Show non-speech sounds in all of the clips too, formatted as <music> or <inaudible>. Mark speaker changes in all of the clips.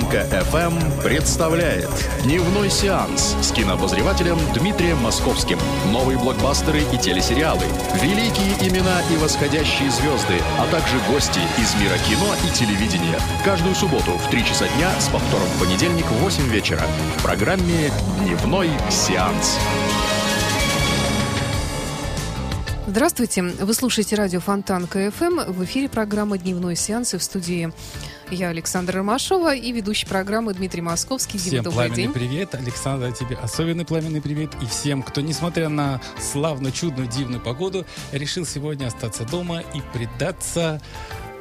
Speaker 1: Фонтанка FM представляет Дневной сеанс с кинообозревателем Дмитрием Московским. Новые блокбастеры и телесериалы, великие имена и восходящие звезды, а также гости из мира кино и телевидения. Каждую субботу в 3 часа дня с повтором в понедельник в 8 вечера в программе Дневной сеанс.
Speaker 2: Здравствуйте. Вы слушаете радио Фонтан КФМ. В эфире программа «Дневной сеанс» и в студии я, Александра Ромашова, и ведущий программы Дмитрий Московский. Дима,
Speaker 3: Всем
Speaker 2: добрый
Speaker 3: пламенный
Speaker 2: день.
Speaker 3: привет. Александр, тебе особенный пламенный привет. И всем, кто, несмотря на славную, чудную, дивную погоду, решил сегодня остаться дома и предаться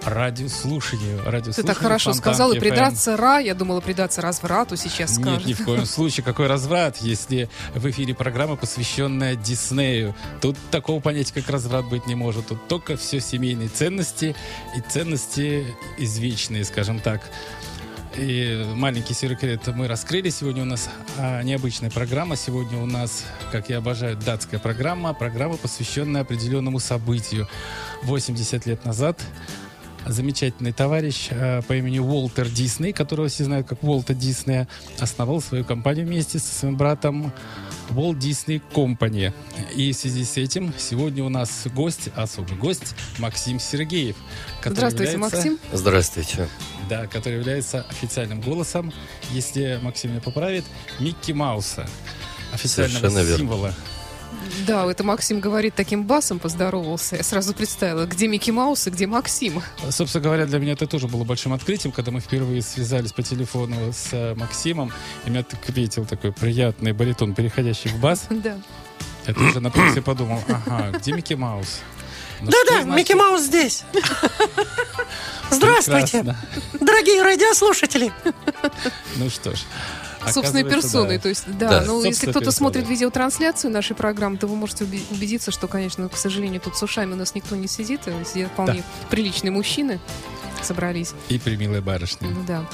Speaker 3: радиослушанию.
Speaker 2: Ты
Speaker 3: радиослушанию
Speaker 2: так хорошо
Speaker 3: Фонтанки
Speaker 2: сказал, и предаться ра, я думала, предаться разврату сейчас
Speaker 3: Нет,
Speaker 2: скажет.
Speaker 3: ни в коем случае. Какой разврат, если в эфире программа, посвященная Диснею. Тут такого понятия, как разврат, быть не может. Тут только все семейные ценности и ценности извечные, скажем так. И маленький секрет мы раскрыли. Сегодня у нас а, необычная программа. Сегодня у нас, как я обожаю, датская программа. Программа, посвященная определенному событию. 80 лет назад замечательный товарищ э, по имени Уолтер Дисней, которого все знают как Уолта Диснея, основал свою компанию вместе со своим братом Walt Disney Company. И в связи с этим сегодня у нас гость, особый гость, Максим Сергеев. который
Speaker 2: Здравствуйте,
Speaker 3: является-
Speaker 2: Максим.
Speaker 4: Здравствуйте.
Speaker 3: Да, который является официальным голосом, если Максим меня поправит, Микки Мауса. Официального
Speaker 4: Совершенно верно.
Speaker 2: Да, это Максим говорит таким басом, поздоровался. Я сразу представила, где Микки Маус и где Максим.
Speaker 3: Собственно говоря, для меня это тоже было большим открытием, когда мы впервые связались по телефону с э, Максимом, и меня так ветил такой приятный баритон, переходящий в бас.
Speaker 2: Да.
Speaker 3: Я тоже напрягся и подумал, ага, где Микки Маус? Ну,
Speaker 5: Да-да,
Speaker 3: значит
Speaker 5: Микки Маус здесь. <laughs> Здравствуйте,
Speaker 3: прекрасно?
Speaker 5: дорогие радиослушатели.
Speaker 3: Ну что ж.
Speaker 2: Собственной
Speaker 3: оказывается,
Speaker 2: персоной.
Speaker 3: да.
Speaker 2: То есть, да,
Speaker 4: Да,
Speaker 2: ну, если
Speaker 3: собственной
Speaker 2: кто-то смотрит видеотрансляцию нашей программы, то вы можете убедиться, что, конечно, к сожалению, тут с ушами у нас никто не сидит. а Сидят вполне приличные мужчины собрались.
Speaker 3: И примилая барышня.
Speaker 2: Ну да.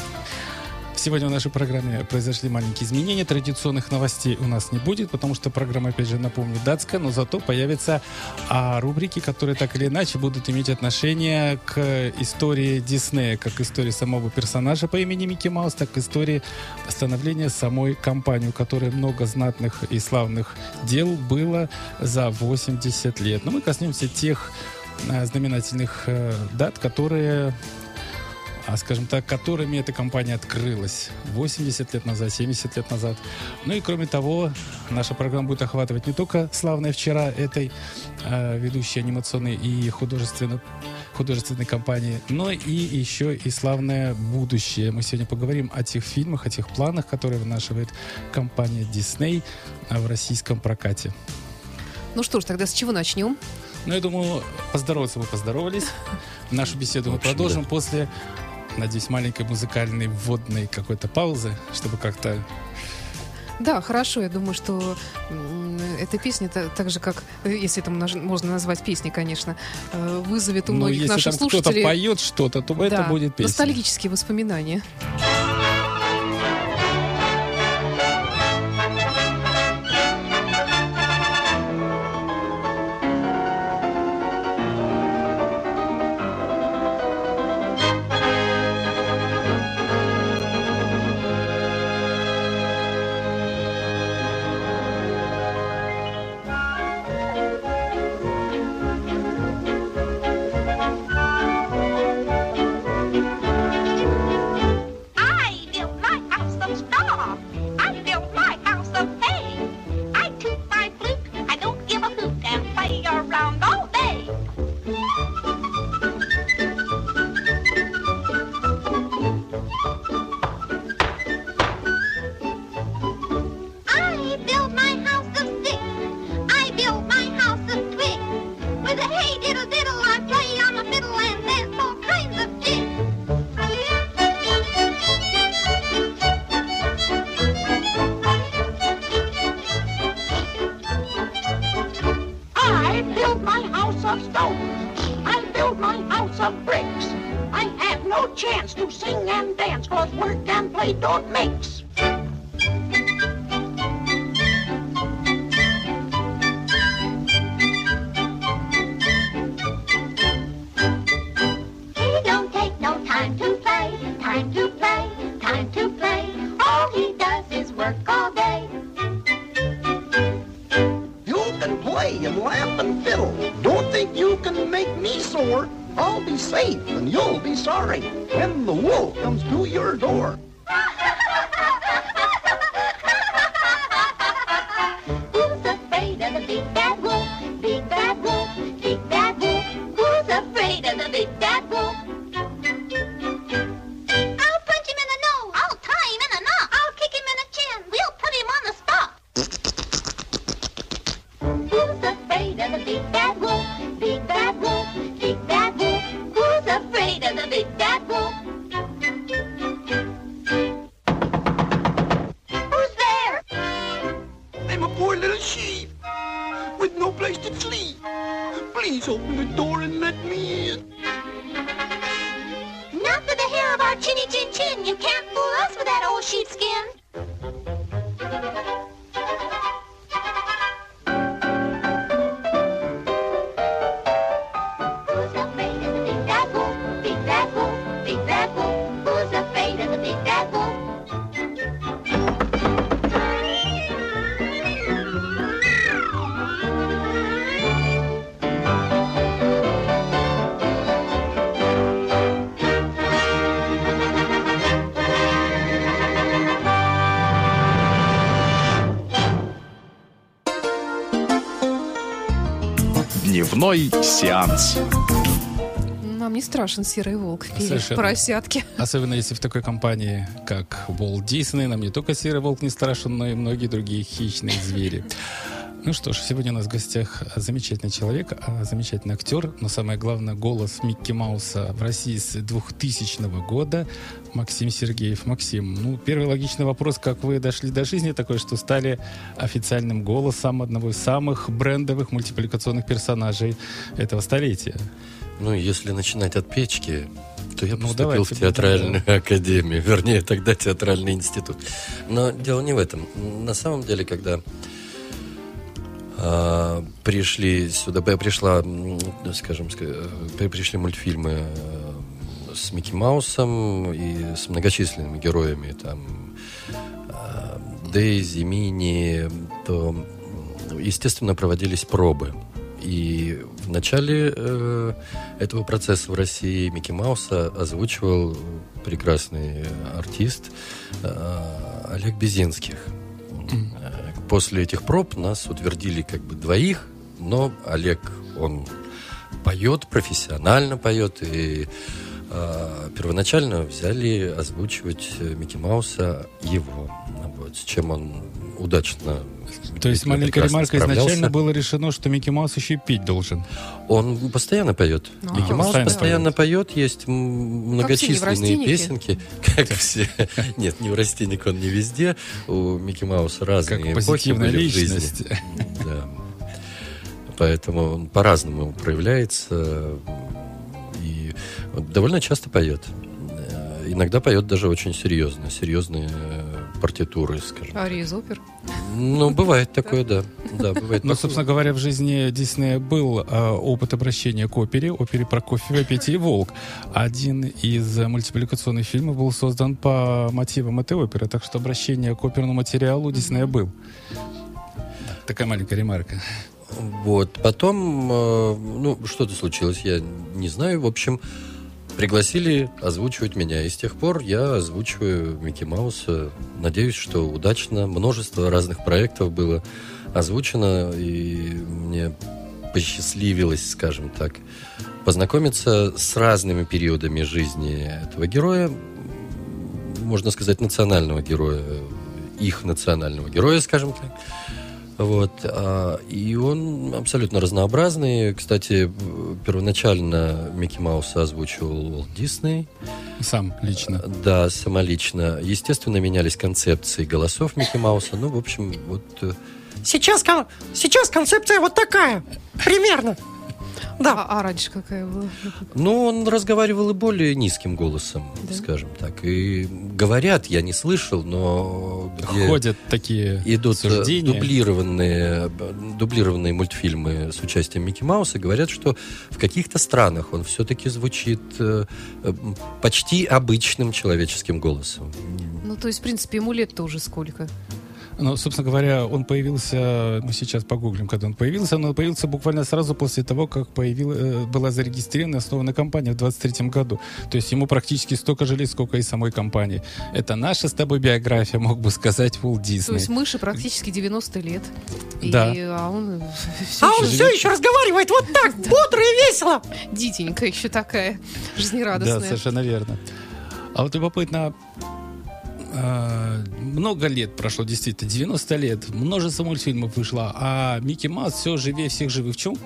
Speaker 3: Сегодня в нашей программе произошли маленькие изменения. Традиционных новостей у нас не будет, потому что программа, опять же, напомню, датская, но зато появятся а, рубрики, которые так или иначе будут иметь отношение к истории Диснея, как истории самого персонажа по имени Микки Маус, так и истории становления самой компании, у которой много знатных и славных дел было за 80 лет. Но мы коснемся тех а, знаменательных э, дат, которые а, скажем так, которыми эта компания открылась 80 лет назад, 70 лет назад. Ну и кроме того, наша программа будет охватывать не только славное вчера этой э, ведущей анимационной и художественно художественной компании, но и еще и славное будущее. Мы сегодня поговорим о тех фильмах, о тех планах, которые вынашивает компания Disney в российском прокате.
Speaker 2: Ну что ж, тогда с чего начнем?
Speaker 3: Ну, я думаю, поздороваться мы поздоровались. <laughs> Нашу беседу мы продолжим после, надеюсь, маленькой музыкальной вводной какой-то паузы, чтобы как-то...
Speaker 2: Да, хорошо. Я думаю, что эта песня, та- так же как, э, если это можно назвать песней, конечно, э, вызовет у
Speaker 3: Ну,
Speaker 2: многих
Speaker 3: если
Speaker 2: наших
Speaker 3: там кто-то
Speaker 2: слушателей
Speaker 3: поет что-то, то это
Speaker 2: да,
Speaker 3: будет песня.
Speaker 2: ностальгические воспоминания.
Speaker 4: Sorry. When the wolf comes to
Speaker 1: Дневной сеанс.
Speaker 2: Нам не страшен серый волк или поросятки.
Speaker 3: Особенно если в такой компании, как Walt Disney, нам не только серый волк не страшен, но и многие другие хищные звери. Ну что ж, сегодня у нас в гостях замечательный человек, а, замечательный актер, но самое главное, голос Микки Мауса в России с 2000 года, Максим Сергеев. Максим, ну, первый логичный вопрос, как вы дошли до жизни такой, что стали официальным голосом одного из самых брендовых мультипликационных персонажей этого столетия?
Speaker 6: Ну, если начинать от печки, то я
Speaker 3: Ну,
Speaker 6: поступил
Speaker 3: давайте
Speaker 6: в театральную академию, вернее, тогда театральный институт. Но дело не в этом. На самом деле, когда пришли сюда, пришла, скажем, ска- э, при- пришли мультфильмы э, с Микки Маусом и с многочисленными героями, там, а, Дейзи, Мини, то, естественно, проводились пробы. И в начале э, этого процесса в России Микки Мауса озвучивал прекрасный артист э, Олег Безинских. После этих проб нас утвердили как бы двоих, но Олег, он поет, профессионально поет, и э, первоначально взяли озвучивать э, Микки Мауса его, вот, с чем он удачно
Speaker 3: То есть маленькая ремарка изначально было решено, что Микки Маус еще и петь должен.
Speaker 6: Он постоянно поет.
Speaker 2: А,
Speaker 6: Микки Маус
Speaker 3: постоянно
Speaker 6: постоянно, поет. Есть м, многочисленные песенки. <laughs> Как все. Нет, неврастенник он не везде. У Микки Мауса разные
Speaker 3: Как
Speaker 6: эпохи были в жизни. Да. Поэтому он по-разному проявляется. И довольно часто поет. Э, Иногда поет даже очень серьезно. Серьезные э, партитуры, скажем.
Speaker 2: Ария из опер.
Speaker 6: Ну, бывает такое, да. Да, бывает
Speaker 3: Но,
Speaker 6: такое.
Speaker 3: собственно говоря, в жизни Диснея был э, опыт обращения к опере, опере Прокофьева «Петя и Волк». Один из мультипликационных фильмов был создан по мотивам этой оперы, так что обращение к оперному материалу Диснея был. Такая маленькая ремарка.
Speaker 6: Вот, потом, э, ну, что-то случилось, я не знаю. В общем, пригласили озвучивать меня. И с тех пор я озвучиваю Микки Мауса. Надеюсь, что удачно. Множество разных проектов было озвучено, и мне посчастливилось, скажем так, познакомиться с разными периодами жизни этого героя, можно сказать, национального героя, их национального героя, скажем так. Вот. а, И он абсолютно разнообразный. Кстати, первоначально Микки Мауса озвучивал Уолт Дисней.
Speaker 3: Сам лично.
Speaker 6: Да, самолично. Естественно, менялись концепции голосов Микки Мауса. Ну, в общем, вот... э,
Speaker 5: Сейчас, сейчас концепция вот такая. Примерно. Да.
Speaker 2: А, а раньше какая была?
Speaker 6: Ну, он разговаривал и более низким голосом, скажем так. И говорят, я не слышал, но... где-
Speaker 3: Ходят такие
Speaker 6: идут
Speaker 3: суждения.
Speaker 6: дублированные, дублированные мультфильмы с участием Микки Мауса, говорят, что в каких-то странах он все-таки звучит э, почти обычным человеческим голосом.
Speaker 2: Ну, то есть, в принципе, ему лет тоже сколько?
Speaker 3: Ну, собственно говоря, он появился, мы сейчас погуглим, когда он появился, но он появился буквально сразу после того, как появил, э, была зарегистрирована и основана компания в 23 году. То есть ему практически столько же лет, сколько и самой компании. Это наша с тобой биография, мог бы сказать Уолт
Speaker 2: То
Speaker 3: Дисней.
Speaker 2: есть мыши практически 90 лет. И,
Speaker 3: Да.
Speaker 2: а он все
Speaker 5: А он все еще разговаривает вот так, <laughs> бодро и весело.
Speaker 2: дитенька еще такая, <laughs>
Speaker 3: Да,
Speaker 2: жизнерадостная.
Speaker 3: совершенно верно. А вот любопытно, много лет прошло, действительно, 90 лет, множество мультфильмов вышло, а Микки Маус все живее всех живых. В чем,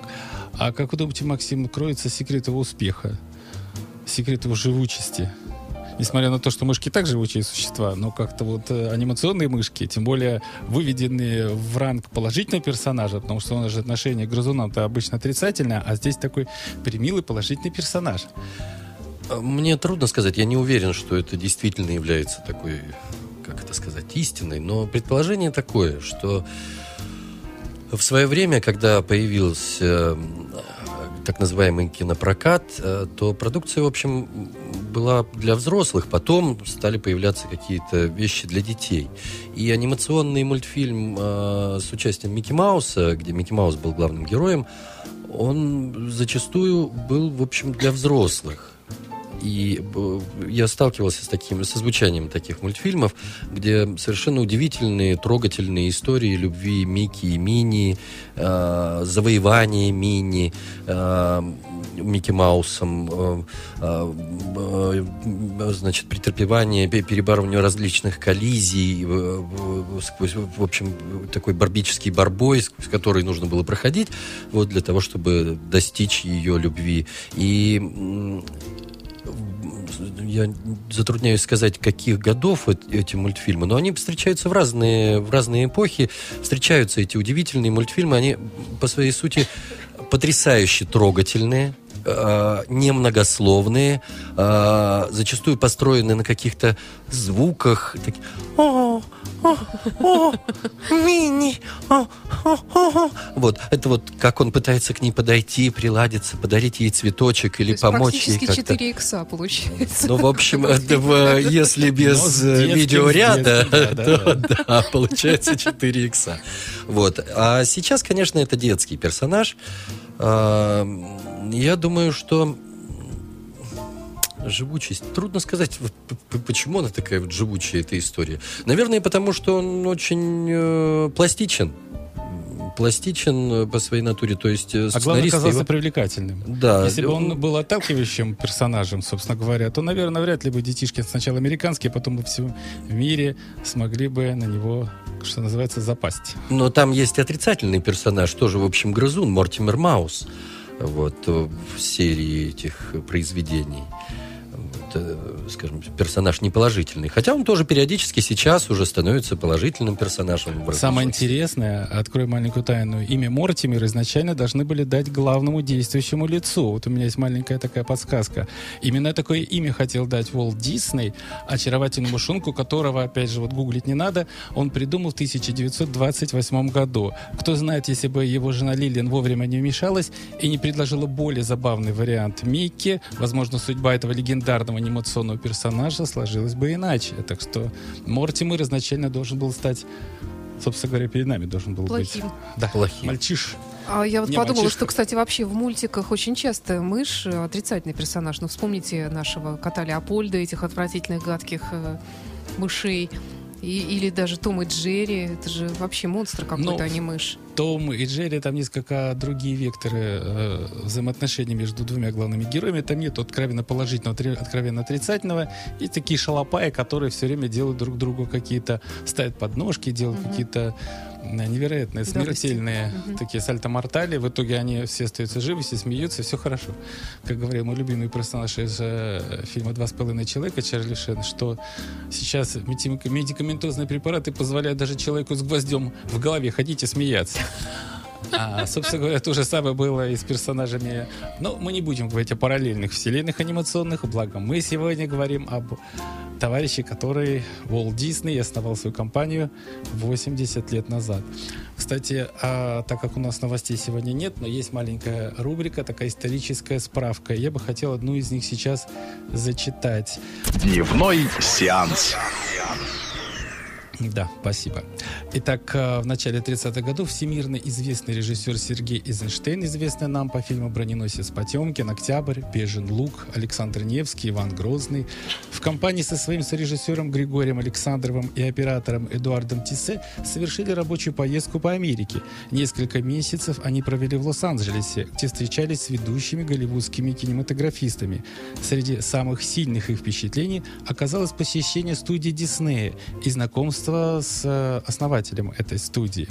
Speaker 3: а как вы думаете, Максим, кроется секрет его успеха, секрет его живучести? Несмотря на то, что мышки так живучие существа, но как-то вот э, анимационные мышки, тем более выведенные в ранг положительного персонажа, потому что он же отношение к грызунам-то обычно отрицательное, а здесь такой примилый положительный персонаж.
Speaker 6: Мне трудно сказать, я не уверен, что это действительно является такой, как это сказать, истиной, но предположение такое, что в свое время, когда появился э, так называемый кинопрокат, э, то продукция, в общем, была для взрослых, потом стали появляться какие-то вещи для детей. И анимационный мультфильм э, с участием Микки Мауса, где Микки Маус был главным героем, он зачастую был, в общем, для взрослых. И э, я сталкивался с таким, со звучанием таких мультфильмов, где совершенно удивительные, трогательные истории любви Микки и Мини, э, завоевание Мини, э, Микки Маусом, э, э, э, значит, претерпевание, пе- перебарывание различных коллизий, сквозь, в общем, такой барбический барбой, сквозь который нужно было проходить, вот для того, чтобы достичь ее любви. И я затрудняюсь сказать, каких годов эт- эти мультфильмы, но они встречаются в разные, в разные эпохи. Встречаются эти удивительные мультфильмы, они по своей сути потрясающе трогательные, э, немногословные, э, зачастую построены на каких-то звуках. таки-
Speaker 5: О, о, о, мини, о, о, о, о.
Speaker 6: Вот, это вот как он пытается к ней подойти, приладиться, подарить ей цветочек
Speaker 2: То
Speaker 6: или
Speaker 2: есть
Speaker 6: помочь ей
Speaker 2: практически
Speaker 6: как-то.
Speaker 2: 4 икса получается.
Speaker 6: Ну, в общем, если без э, видеоряда, то
Speaker 3: да,
Speaker 6: получается 4 икса. Вот. А сейчас, конечно, это детский персонаж. А, Я думаю, что живучесть. Трудно сказать, почему она такая вот живучая, эта история. Наверное, потому что он очень э, пластичен. Пластичен э, по своей натуре. То есть э,
Speaker 3: А главное, оказался
Speaker 6: его-
Speaker 3: привлекательным.
Speaker 6: Да,
Speaker 3: Если бы он был отталкивающим персонажем, собственно говоря, то, наверное, вряд ли бы детишки сначала американские, а потом бы все в мире смогли бы на него, что называется, запасть.
Speaker 6: Но там есть отрицательный персонаж, тоже, в общем, грызун, Мортимер Маус. Вот, э, в серии этих произведений. Э, скажем, персонаж неположительный. Хотя он тоже периодически сейчас уже становится положительным персонажем.
Speaker 3: Самое интересное, открою маленькую тайну, имя Мортимер изначально должны были дать главному действующему лицу. Вот у меня есть маленькая такая подсказка. Именно такое имя хотел дать Уолт Дисней, очаровательному шунку, которого, опять же, вот гуглить не надо, он придумал в 1928 году. Кто знает, если бы его жена Лилиан вовремя не вмешалась и не предложила более забавный вариант Микки, возможно, судьба этого легендарного анимационного персонажа сложилась бы иначе. Так что Мортимер изначально должен был стать собственно говоря, перед нами должен был
Speaker 2: Плохим.
Speaker 3: быть. Да,
Speaker 6: Плохим.
Speaker 3: Мальчиш.
Speaker 2: А я вот
Speaker 3: Не,
Speaker 2: подумала,
Speaker 3: мальчишка.
Speaker 2: что, кстати, вообще в мультиках очень часто мышь э, отрицательный персонаж. Ну, вспомните нашего кота Леопольда, этих отвратительных гадких э, мышей. И- или даже Том и Джерри. Это же вообще монстр какой-то,
Speaker 3: Ну,
Speaker 2: а не мышь.
Speaker 3: Том и Джерри, там несколько другие векторы э, взаимоотношений между двумя главными героями. Там нет откровенно положительного, откровенно отрицательного. И такие шалопаи, которые все время делают друг другу какие-то, ставят подножки, делают
Speaker 2: Мгм.
Speaker 3: какие-то невероятные, смертельные
Speaker 2: Мгм.
Speaker 3: такие сальто-мортали. В итоге они все остаются живы, все смеются, все хорошо. Как говорил мой любимый персонаж из э, фильма «Два с половиной человека» Чарли Шен, что сейчас меди- медикаментозные препараты позволяют даже человеку с гвоздем в голове ходить и смеяться. А, собственно говоря, то же самое было и с персонажами. Но мы не будем говорить о параллельных вселенных анимационных, благо мы сегодня говорим об товарище, который Уолт Дисней основал свою компанию 80 лет назад. Кстати, а, так как у нас новостей сегодня нет, но есть маленькая рубрика, такая историческая справка. Я бы хотел одну из них сейчас зачитать.
Speaker 1: Дневной сеанс.
Speaker 3: Да, спасибо. Итак, э, в начале 30-х годов всемирно известный режиссер Сергей Эйзенштейн, известный нам по фильму «Броненосец Потемкин», «Октябрь», «Бежен лук», Александр Невский, Иван Грозный, в компании со своим сорежиссером Григорием Александровым и оператором Эдуардом Тиссе совершили рабочую поездку по Америке. Несколько месяцев они провели в Лос-Анджелесе, где встречались с ведущими голливудскими кинематографистами. Среди самых сильных их впечатлений оказалось посещение студии Диснея и знакомство с э, основателем этой студии.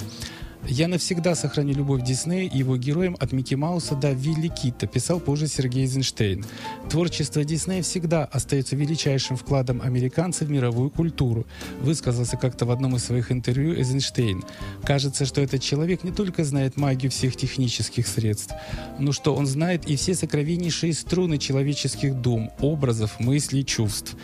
Speaker 3: «Я навсегда сохраню любовь Диснея и его героям от Микки Мауса до Вилли Китта», писал позже Сергей Эйзенштейн. Творчество Диснея всегда остается величайшим вкладом американцев в мировую культуру, высказался как-то в одном из своих интервью Эйзенштейн. Кажется, что этот человек не только знает магию всех технических средств, но что он знает и все сокровеннейшие струны человеческих дум, образов, мыслей, чувств.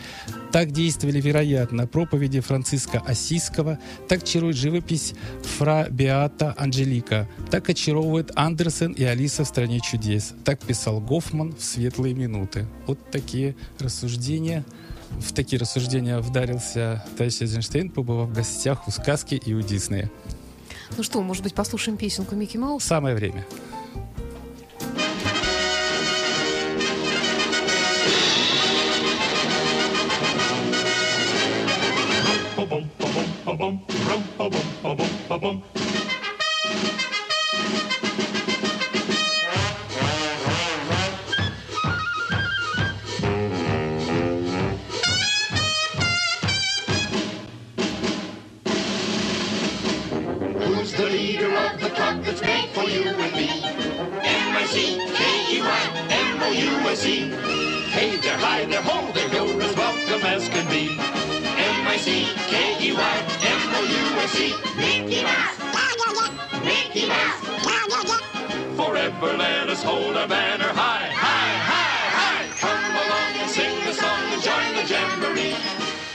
Speaker 3: Так действовали, вероятно, проповеди Франциска Осиского, так чарует живопись Фра Беата Анджелика, так очаровывает Андерсен и Алиса в «Стране чудес», так писал Гофман в «Светлые минуты». Вот такие рассуждения. В такие рассуждения вдарился товарищ Эйзенштейн, побывав в гостях у сказки и у Диснея.
Speaker 2: Ну что, может быть, послушаем песенку Микки Маус?
Speaker 3: Самое время.
Speaker 7: Who's M-O-U-S-E. Mickey Mouse, Mickey Mouse, Forever let us hold our banner high, high, high, high. Come along and sing the song and join the jamboree.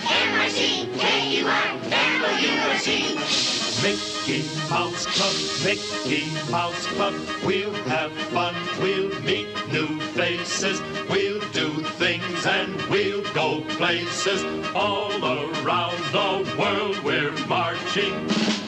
Speaker 7: M-I-C-K-E-Y, M-O-U-S-E. Mickey Mouse Club, Mickey Mouse Club. We'll have fun, we'll meet new faces, we'll do things and we'll go places. All around the world we're marching.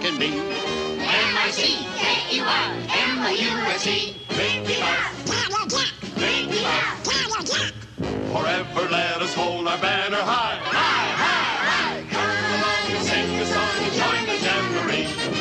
Speaker 8: Can be.
Speaker 9: M-I-C-K-E-Y, M-O-U-S-E.
Speaker 7: Mickey Mouse, Mickey Mouse. Forever let us hold our banner high, high, high, high. Come along and sing song join the jamboree.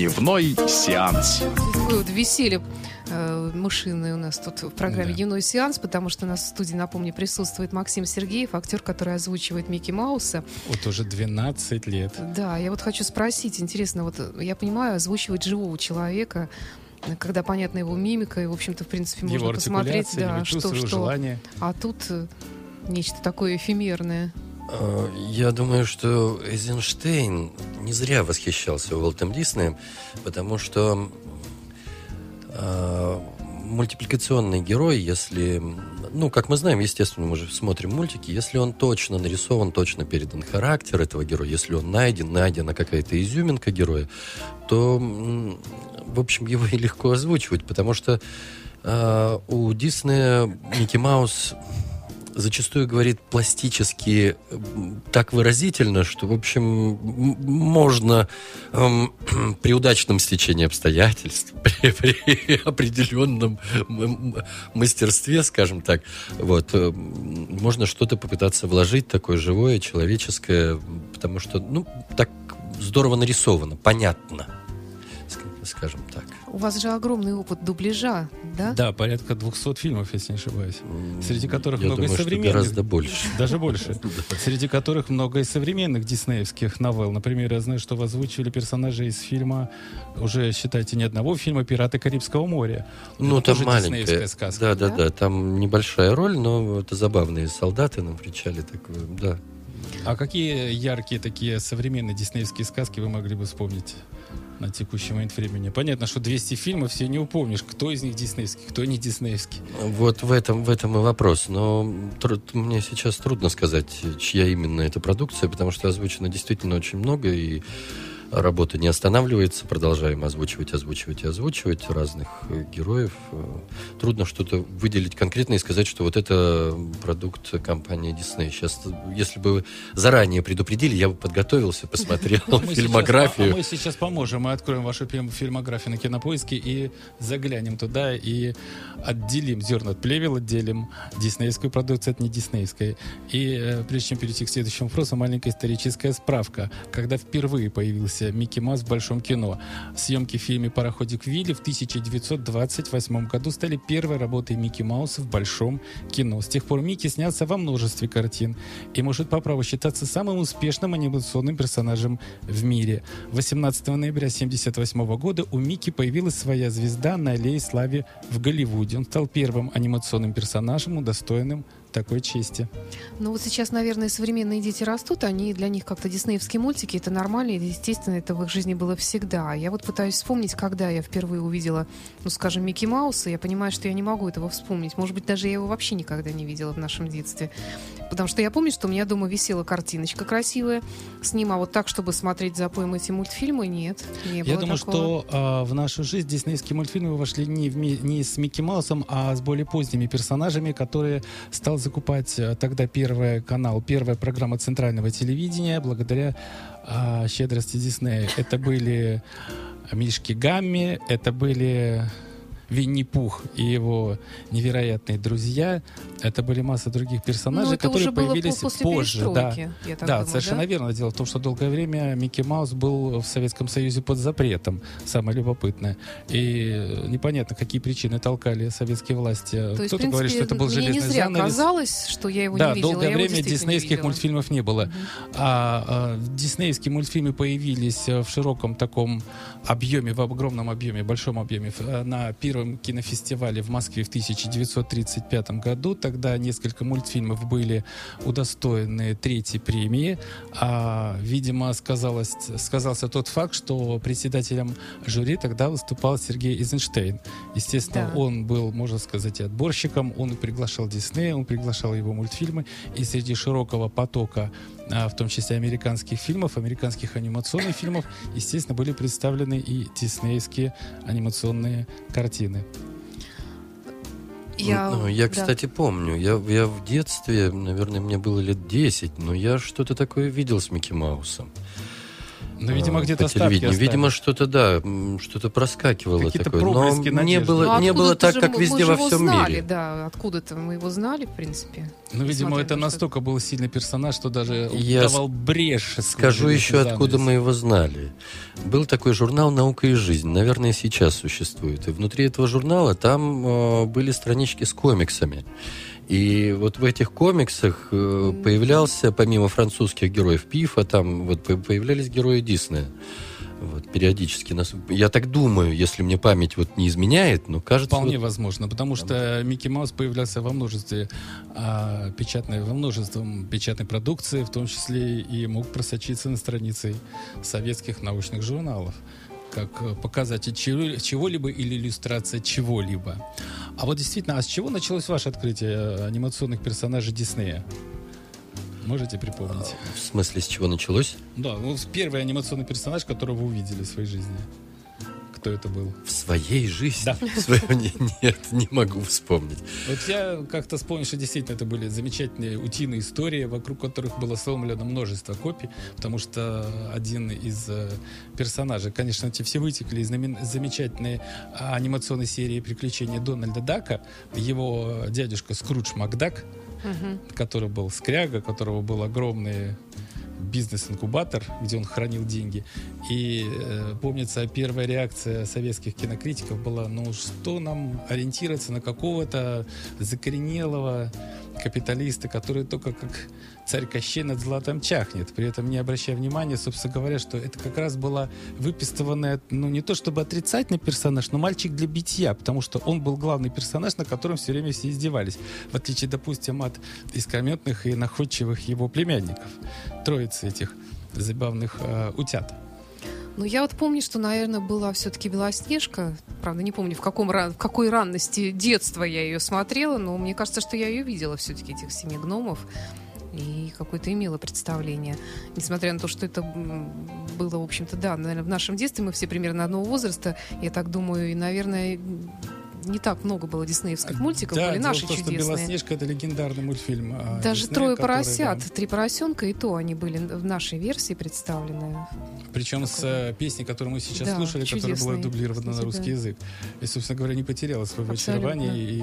Speaker 1: Дневной сеанс.
Speaker 2: Вот веселье э, мышиное у нас тут в программе
Speaker 3: Да.
Speaker 2: «Дневной сеанс», потому что у нас в студии, напомню, присутствует Максим Сергеев, актер, который озвучивает Микки Мауса.
Speaker 3: Вот уже 12 лет.
Speaker 2: Да, я вот хочу спросить, интересно, вот э, я понимаю, озвучивать живого человека, когда понятна его мимика, и, в общем-то, в принципе, можно
Speaker 3: Его
Speaker 2: посмотреть, да, что, что.
Speaker 3: желания.
Speaker 2: А тут э, нечто такое эфемерное.
Speaker 6: А, Я думаю, что Эйзенштейн не зря восхищался Уолтом Диснеем, потому что а, мультипликационный герой, если... Ну, как мы знаем, естественно, мы же смотрим мультики, если он точно нарисован, точно передан характер этого героя, если он найден, найдена какая-то изюминка героя, то, в общем, его и легко озвучивать, потому что а, у Диснея Микки Маус зачастую говорит пластически так выразительно, что, в общем, можно эм, <clears throat> при удачном стечении обстоятельств, <laughs> при, при определенном мастерстве, скажем так, вот, э, можно что-то попытаться вложить такое живое, человеческое, потому что, ну, так здорово нарисовано, понятно, ск- скажем.
Speaker 2: У вас же огромный опыт дубляжа, да?
Speaker 3: Да, порядка 200 фильмов, если не ошибаюсь. Среди которых
Speaker 6: Я
Speaker 3: много
Speaker 6: думаю,
Speaker 3: и
Speaker 6: что
Speaker 3: современных.
Speaker 6: гораздо больше. <laughs>
Speaker 3: Даже больше. <laughs> Среди которых много и современных диснеевских новелл. Например, я знаю, что вы озвучили персонажей из фильма, уже, считайте, не одного фильма «Пираты Карибского моря».
Speaker 6: Ну,
Speaker 3: Это
Speaker 6: там маленькая.
Speaker 3: диснеевская сказка.
Speaker 6: Да, да,
Speaker 2: Да?
Speaker 6: да, Там небольшая роль, но это забавные солдаты на причале. Такое, да.
Speaker 3: А какие яркие такие современные диснеевские сказки вы могли бы вспомнить на текущий момент времени? Понятно, что 200 фильмов все не упомнишь, кто из них диснеевский, кто не диснеевский.
Speaker 6: Вот в этом, в этом и вопрос. Но труд- мне сейчас трудно сказать, чья именно эта продукция, потому что озвучено действительно очень много, и работа не останавливается. Продолжаем озвучивать, озвучивать и озвучивать разных э, героев. Э, Трудно что-то выделить конкретно и сказать, что вот это продукт компании Disney. Сейчас, если бы вы заранее предупредили, я бы подготовился, <laughs> посмотрел
Speaker 3: сейчас-
Speaker 6: фильмографию.
Speaker 3: а мы сейчас поможем. Мы откроем вашу фильм- фильмографию на кинопоиске и заглянем туда и отделим зерна от плевел, отделим диснеевскую продукцию от не диснеевской. И э, прежде чем перейти к следующему вопросу, маленькая историческая справка. Когда впервые появился Микки Маус в большом кино, съемки в фильме «Пароходик Вилли» в 1928 году стали первой работой Микки Мауса в большом кино. С тех пор Микки снялся во множестве картин и может по праву считаться самым успешным анимационным персонажем в мире. 18 ноября 1978 года у Микки появилась своя звезда на аллее славе в Голливуде. Он стал первым анимационным персонажем, удостоенным такой чести.
Speaker 2: Ну вот сейчас, наверное, современные дети растут, они для них как-то диснеевские мультики, это нормально, естественно, это в их жизни было всегда. Я вот пытаюсь вспомнить, когда я впервые увидела, ну, скажем, Микки Мауса, я понимаю, что я не могу этого вспомнить. Может быть, даже я его вообще никогда не видела в нашем детстве. Потому что я помню, что у меня дома висела картиночка красивая с ним, а вот так, чтобы смотреть за поем эти мультфильмы, нет, не было
Speaker 3: Я думаю,
Speaker 2: такого.
Speaker 3: что а, в нашу жизнь диснеевские мультфильмы вошли не, в не с Микки Маусом, а с более поздними персонажами, которые стал закупать а, тогда первый канал, первая программа центрального телевидения благодаря а, щедрости Диснея. Это были Мишки Гамми, это были Винни-Пух и его невероятные друзья. Это были масса других персонажей,
Speaker 2: Ну,
Speaker 3: которые появились позже. Да,
Speaker 2: перестройки, так
Speaker 3: да
Speaker 2: думаю,
Speaker 3: совершенно
Speaker 2: да?
Speaker 3: верно. Дело в том, что долгое время Микки Маус был в Советском Союзе под запретом. Самое любопытное. И непонятно, какие причины толкали советские власти.
Speaker 2: То
Speaker 3: Кто-то говорит, что это был железный
Speaker 2: не зря
Speaker 3: занавес.
Speaker 2: казалось, что я его
Speaker 3: Да,
Speaker 2: не видела.
Speaker 3: долгое время диснеевских мультфильмов не было. А, а, диснеевские мультфильмы появились э, в широком таком объеме, в огромном объеме, большом объеме э, на первом кинофестивале в Москве в 1935 году. Тогда несколько мультфильмов были удостоены третьей премии. А, видимо, сказалось, сказался тот факт, что председателем жюри тогда выступал Сергей Эйзенштейн. Естественно,
Speaker 2: Да.
Speaker 3: он был, можно сказать, и отборщиком, он приглашал Диснея, он приглашал его мультфильмы, и среди широкого потока, а, в том числе американских фильмов, американских анимационных фильмов, естественно, были представлены и диснеевские анимационные картины.
Speaker 2: Я,
Speaker 6: Ну, я,
Speaker 2: да.
Speaker 6: кстати, помню. Я, я в детстве, наверное, мне было лет 10, но я что-то такое видел с Микки Маусом.
Speaker 3: Но, видимо,
Speaker 6: А,
Speaker 3: где-то остались.
Speaker 6: Видимо, что-то, да, что-то проскакивало
Speaker 3: Какие-то
Speaker 6: такое. Но
Speaker 3: проблески
Speaker 6: не
Speaker 3: надежды.
Speaker 6: было,
Speaker 2: Ну,
Speaker 6: не было так,
Speaker 2: же
Speaker 6: как
Speaker 2: мы-
Speaker 6: везде
Speaker 2: мы
Speaker 6: во
Speaker 2: его
Speaker 6: всем
Speaker 2: знали,
Speaker 6: мире.
Speaker 2: Да, откуда-то мы его знали, в принципе.
Speaker 3: Ну, видимо, это
Speaker 2: на то,
Speaker 3: настолько был сильный персонаж, что даже
Speaker 6: Я
Speaker 3: давал брешь.
Speaker 6: Скажу еще, откуда
Speaker 3: занавес.
Speaker 6: мы его знали. Был такой журнал «Наука и жизнь». Наверное, сейчас существует. И внутри этого журнала там э, были странички с комиксами. И вот в этих комиксах э, появлялся, помимо французских героев Пифа, там вот по- появлялись герои Диснея. Вот, периодически. Нас, я так думаю, если мне память вот не изменяет, но кажется...
Speaker 3: Вполне
Speaker 6: вот-
Speaker 3: возможно, потому что Микки Маус появлялся во множестве а, печатной, во множестве печатной продукции, в том числе и мог просочиться на страницы советских научных журналов как э, показатель чего- чего-либо или иллюстрация чего-либо. А вот действительно, а с чего началось ваше открытие э, анимационных персонажей Диснея? Можете припомнить?
Speaker 6: В смысле, с чего началось?
Speaker 3: Да, ну первый анимационный персонаж, которого вы увидели в своей жизни. Кто это был?
Speaker 6: В своей жизни?
Speaker 3: Да.
Speaker 6: В своей- <laughs> Нет, не могу вспомнить.
Speaker 3: Вот я как-то вспомнил, что действительно это были замечательные утиные истории, вокруг которых было сломлено множество копий, потому что один из э, персонажей, конечно, эти все вытекли из знамен- замечательной а, анимационной серии «Приключения Дональда Дака». Его э, дядюшка Скрудж Макдак, который был скряга, у которого был огромный бизнес-инкубатор, где он хранил деньги. И э, помнится, первая реакция советских кинокритиков была, ну что нам ориентироваться на какого-то закоренелого капиталиста, который только как царь Кощей над златом чахнет, при этом не обращая внимания, собственно говоря, что это как раз была выпистыванная, ну не то чтобы отрицательный персонаж, но мальчик для битья, потому что он был главный персонаж, на котором все время все издевались, в отличие, допустим, от искрометных и находчивых его племянников, троицы этих забавных э, утят.
Speaker 2: Ну, я вот помню, что, наверное, была все-таки Белоснежка. Правда, не помню, в, каком, в какой ранности детства я ее смотрела, но мне кажется, что я ее видела все-таки, этих семи гномов. И какое-то имела представление. Несмотря на то, что это было, в общем-то, да, наверное, в нашем детстве мы все примерно одного возраста, я так думаю, и, наверное, не так много было диснеевских мультиков,
Speaker 3: да,
Speaker 2: были
Speaker 3: дело
Speaker 2: наши
Speaker 3: в том, что
Speaker 2: чудесные.
Speaker 3: «Белоснежка» — это легендарный мультфильм. а,
Speaker 2: Даже
Speaker 3: Диснея,
Speaker 2: трое
Speaker 3: который,
Speaker 2: поросят,
Speaker 3: да,
Speaker 2: три поросенка, и то они были в нашей версии представлены.
Speaker 3: Причем с э, песней, которую мы сейчас
Speaker 2: Да,
Speaker 3: слушали, которая была дублирована на
Speaker 2: кстати,
Speaker 3: русский
Speaker 2: да.
Speaker 3: язык. И, собственно говоря, не потеряла своего
Speaker 2: Абсолютно.
Speaker 3: очарования и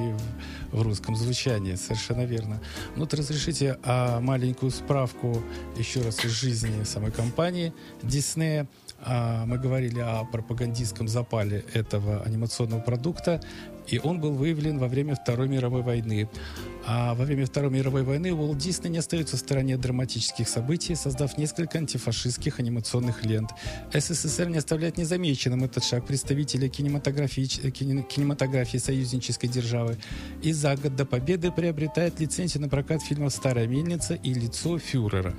Speaker 3: в, в русском звучании. Совершенно верно. Ну, вот разрешите а, маленькую справку еще раз из жизни самой компании Диснея. А, мы говорили о пропагандистском запале этого анимационного продукта, и он был выявлен во время Второй мировой войны. А во время Второй мировой войны Уолт Дисней не остается в стороне драматических событий, создав несколько антифашистских анимационных лент. СССР не оставляет незамеченным этот шаг представителей кинематографии, кине- кинематографии союзнической державы и за год до победы приобретает лицензию на прокат фильмов «Старая мельница» и «Лицо фюрера».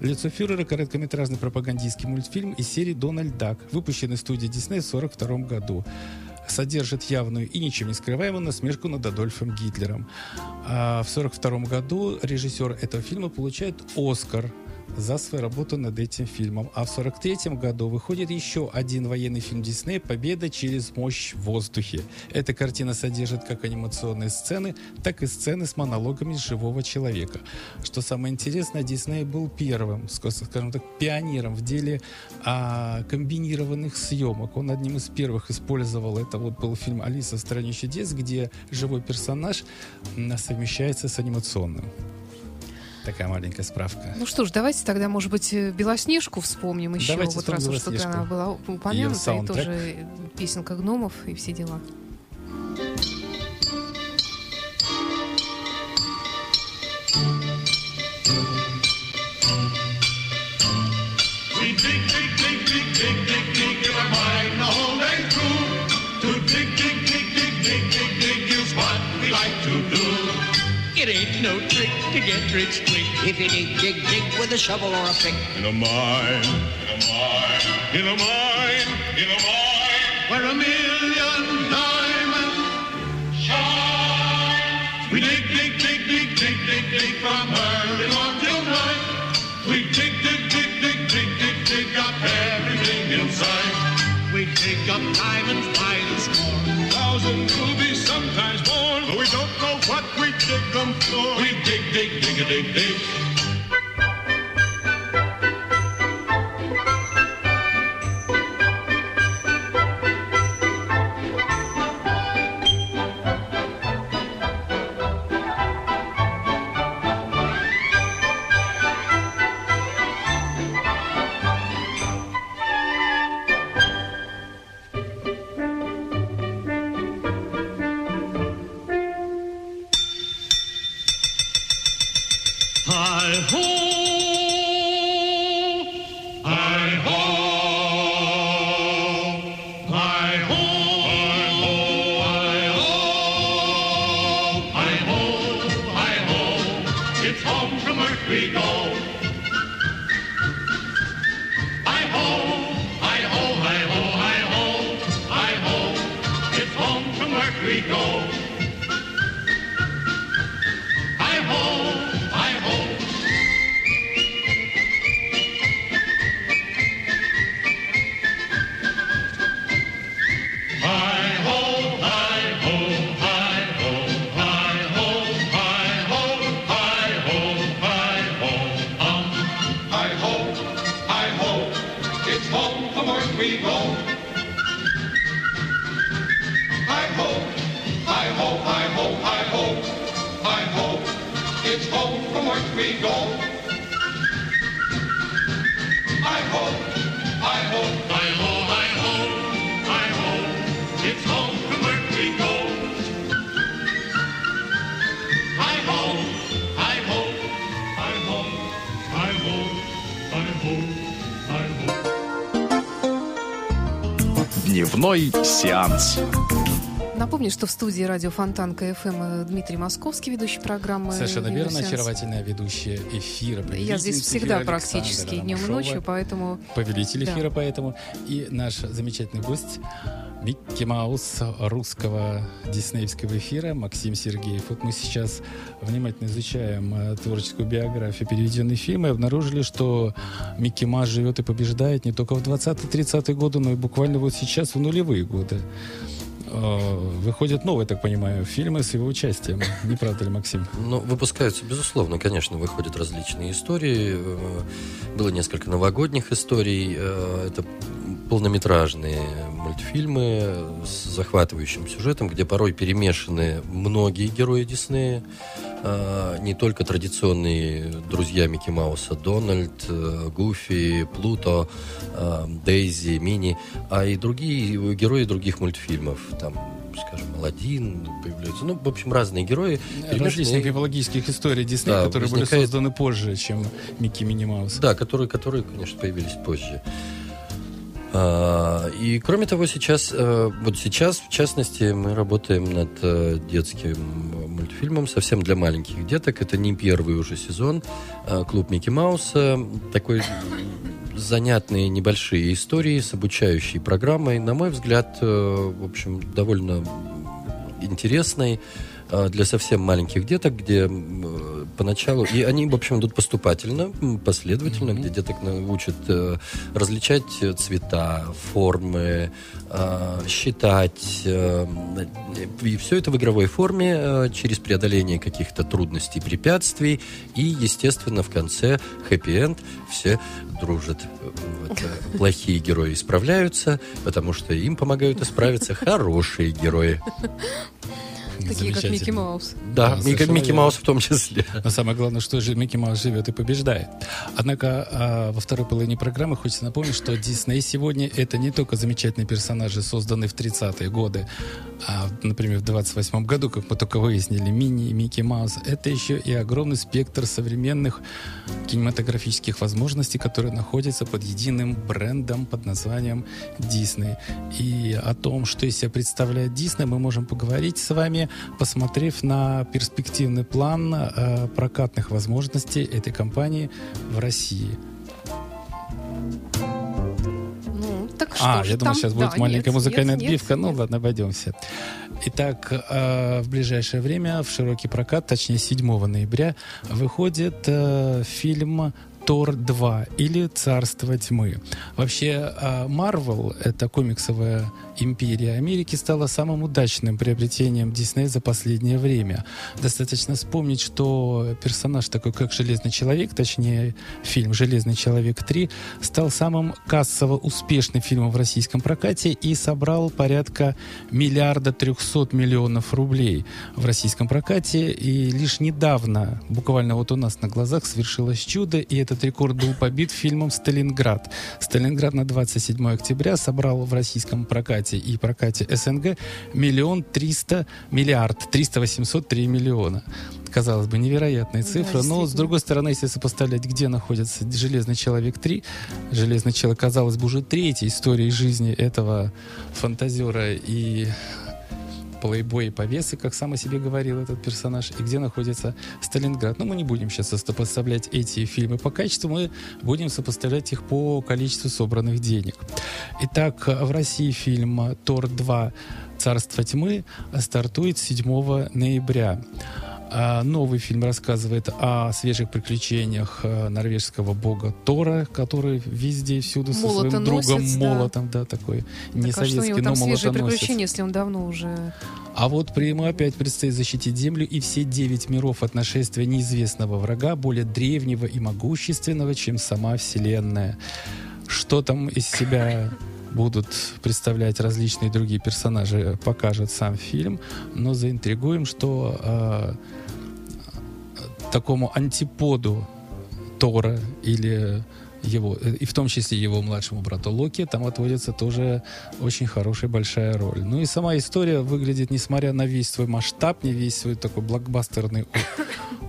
Speaker 3: «Лицо фюрера» — короткометражный пропагандистский мультфильм из серии «Дональд Дак», выпущенный студией Дисней в 1942 году содержит явную и ничем не скрываемую насмешку над Адольфом Гитлером. А в 1942 году режиссер этого фильма получает «Оскар» за свою работу над этим фильмом. А в 1943 году выходит еще один военный фильм Диснея «Победа через мощь в воздухе». Эта картина содержит как анимационные сцены, так и сцены с монологами живого человека. Что самое интересное, Дисней был первым, ска- скажем так, пионером в деле а, комбинированных съемок. Он одним из первых использовал, это вот был фильм «Алиса в стране чудес», где живой персонаж совмещается с анимационным. Такая маленькая справка.
Speaker 2: Ну что ж, давайте тогда, может быть, э, Белоснежку вспомним еще.
Speaker 3: Давайте
Speaker 2: вот раз уж
Speaker 3: Белоснежку.
Speaker 2: она была упомянута, и тоже песенка гномов и все дела.
Speaker 7: Like to do.
Speaker 10: It ain't no trick to get rich quick.
Speaker 4: If you dig, dig, dig with a shovel or a pick.
Speaker 7: In a mine, in a mine, in a mine, in a mine, where a million diamonds shine. We dig, dig, dig, dig, dig, dig, dig from early morn till night. We dig, dig, dig, dig, dig, dig, dig up everything inside.
Speaker 10: We dig up diamonds by the score.
Speaker 7: Thousand what we dig them for. We dig, dig, dig, dig, dig.
Speaker 1: Дневной сеанс.
Speaker 2: Напомню, что в студии радио Фонтан КФМ Дмитрий Московский, ведущий программы.
Speaker 3: Совершенно
Speaker 2: «Дневной
Speaker 3: верно,
Speaker 2: сеанс».
Speaker 3: очаровательная ведущая эфира.
Speaker 2: Я здесь всегда
Speaker 3: эфира
Speaker 2: практически
Speaker 3: Александра
Speaker 2: днем и ночью, поэтому...
Speaker 3: Повелитель
Speaker 2: Да.
Speaker 3: эфира, поэтому. И наш замечательный гость Микки Маус русского диснеевского эфира Максим Сергеев. Вот мы сейчас внимательно изучаем э, творческую биографию переведенной фильма и обнаружили, что Микки Маус живет и побеждает не только в 20-30-е годы, но и буквально вот сейчас в нулевые годы. Э, Выходят новые, так понимаю, фильмы с его участием. Не правда ли, Максим?
Speaker 6: Ну, выпускаются, безусловно, конечно, выходят различные истории. Э, Было несколько новогодних историй. Это полнометражные мультфильмы с захватывающим сюжетом, где порой перемешаны многие герои Диснея. Э, Не только традиционные друзья Микки Мауса, Дональд, э, Гуфи, Плуто, э, Дейзи, Мини, а и другие герои других мультфильмов. Там, скажем, Аладдин появляется. Ну, в общем, разные герои.
Speaker 3: Различных мифологических историй Диснея,
Speaker 6: Да,
Speaker 3: которые были
Speaker 6: возникает-
Speaker 3: созданы позже, чем Микки Мини Маус.
Speaker 6: Да, которые, которые, конечно, появились позже. А, И кроме того, сейчас, э, вот сейчас, в частности, мы работаем над э, детским мультфильмом совсем для маленьких деток. Это не первый уже сезон. э, Клуб Микки Мауса. Такой занятные небольшие истории с обучающей программой. На мой взгляд, в общем, довольно интересной для совсем маленьких деток, где поначалу... И они, в общем, идут поступательно, последовательно, где деток научат э, различать цвета, формы, э, считать. э, И все это в игровой форме, э, через преодоление каких-то трудностей, препятствий. И, естественно, в конце хэппи-энд все дружат. Вот, Плохие герои исправляются, потому что им помогают исправиться хорошие герои. <laughs>
Speaker 2: Такие, как Микки. Маус.
Speaker 6: Да,
Speaker 3: Да,
Speaker 6: Микки, Микки. Маус в том числе.
Speaker 3: Но самое главное, что же Микки Маус живет и побеждает. Однако а, во второй половине программы хочется напомнить, что Дисней сегодня это не только замечательные персонажи, созданные в 30-е годы, а, например, в 28-м году, как мы только выяснили, Мини и Микки Маус, это еще и огромный спектр современных кинематографических возможностей, которые находятся под единым брендом под названием Дисней. И о том, что из себя представляет Дисней, мы можем поговорить с вами, посмотрев на перспективный план э, прокатных возможностей этой компании в России.
Speaker 2: Ну, так что
Speaker 3: а, я думал,
Speaker 2: там?
Speaker 3: сейчас будет
Speaker 2: Да,
Speaker 3: маленькая
Speaker 2: нет,
Speaker 3: музыкальная
Speaker 2: нет,
Speaker 3: отбивка.
Speaker 2: нет,
Speaker 3: ну
Speaker 2: нет.
Speaker 3: ладно, обойдемся. Итак, э, в ближайшее время в широкий прокат, точнее 7 ноября, выходит э, фильм Тор 2 или Царство тьмы. Вообще, Марвел, это комиксовая империя Америки, стала самым удачным приобретением Диснея за последнее время. Достаточно вспомнить, что персонаж такой, как Железный Человек, точнее, фильм «Железный Человек 3», стал самым кассово успешным фильмом в российском прокате и собрал порядка миллиарда трехсот миллионов рублей в российском прокате. И лишь недавно, буквально вот у нас на глазах, свершилось чудо, и этот рекорд был побит фильмом «Сталинград». «Сталинград» на 27 октября собрал в российском прокате и прокате СНГ миллион триста, миллиард, триста восемьсот три миллиона. Казалось бы, невероятная
Speaker 2: Да,
Speaker 3: цифра, но с другой стороны, если сопоставлять, где находится «Железный человек 3», «Железный человек», казалось бы, уже третьей историей жизни этого фантазера и плейбой и повесы, как сам о себе говорил этот персонаж, и где находится Сталинград. Но мы не будем сейчас сопоставлять эти фильмы по качеству, мы будем сопоставлять их по количеству собранных денег. Итак, в России фильм «Тор 2. Царство тьмы» стартует 7 ноября. А Новый фильм рассказывает о свежих приключениях э, норвежского бога Тора, который везде и всюду со своим другом молотом, да, такой не
Speaker 2: Так, а что у
Speaker 3: советский,
Speaker 2: него
Speaker 3: но
Speaker 2: свежие приключения, если он давно уже...
Speaker 3: А вот при ему опять предстоит защитить Землю и все девять миров от нашествия неизвестного врага, более древнего и могущественного, чем сама Вселенная. Что там из себя будут представлять различные другие персонажи, покажет сам фильм, но заинтригуем, что э, такому антиподу Тора или его, э, и в том числе его младшему брату Локи, там отводится тоже очень хорошая большая роль. Ну и сама история выглядит, несмотря на весь свой масштаб, не весь свой такой блокбастерный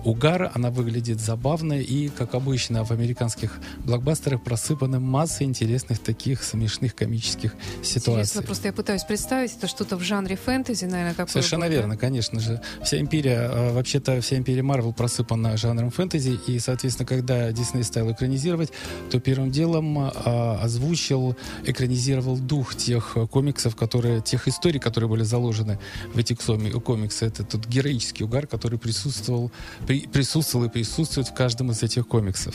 Speaker 3: угар, она выглядит забавно и, как обычно в американских блокбастерах, просыпана массой интересных таких смешных комических ситуаций.
Speaker 2: Интересно, просто я пытаюсь представить, это что-то в жанре фэнтези, наверное, такое.
Speaker 3: Совершенно
Speaker 2: будет,
Speaker 3: верно, конечно же. Вся империя, э, вообще-то вся империя Марвел просыпана жанром фэнтези, и, соответственно, когда Дисней стал экранизировать, то первым делом э, озвучил, экранизировал дух тех э, комиксов, которые, тех историй, которые были заложены в эти комиксы. Это тот героический угар, который присутствовал, при- присутствовал и присутствует в каждом из этих комиксов.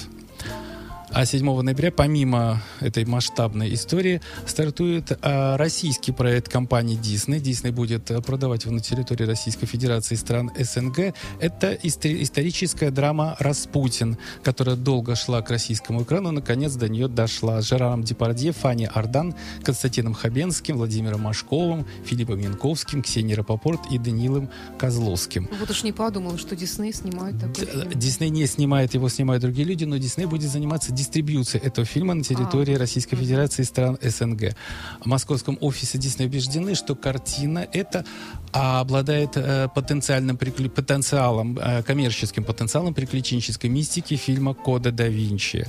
Speaker 3: А 7 ноября, помимо этой масштабной истории, стартует а, российский проект компании Disney. Disney будет а, продавать его на территории Российской Федерации стран СНГ. Это истори- историческая драма «Распутин», которая долго шла к российскому экрану, наконец до нее дошла. С Жераром Депардье, Фанни Ардан, Константином Хабенским, Владимиром Машковым, Филиппом Янковским, Ксенией Рапопорт и Даниилом Козловским.
Speaker 2: Вот уж не подумала, что Дисней снимает такой фильм.
Speaker 3: Дисней не снимает его, снимают другие люди, но Дисней будет заниматься дистрибьюцией этого фильма на территории
Speaker 2: А.
Speaker 3: Российской Федерации и стран СНГ. В московском офисе Дисней убеждены, что картина эта а, обладает э, потенциальным приклю- потенциалом, э, коммерческим потенциалом приключенческой мистики фильма «Кода да Винчи».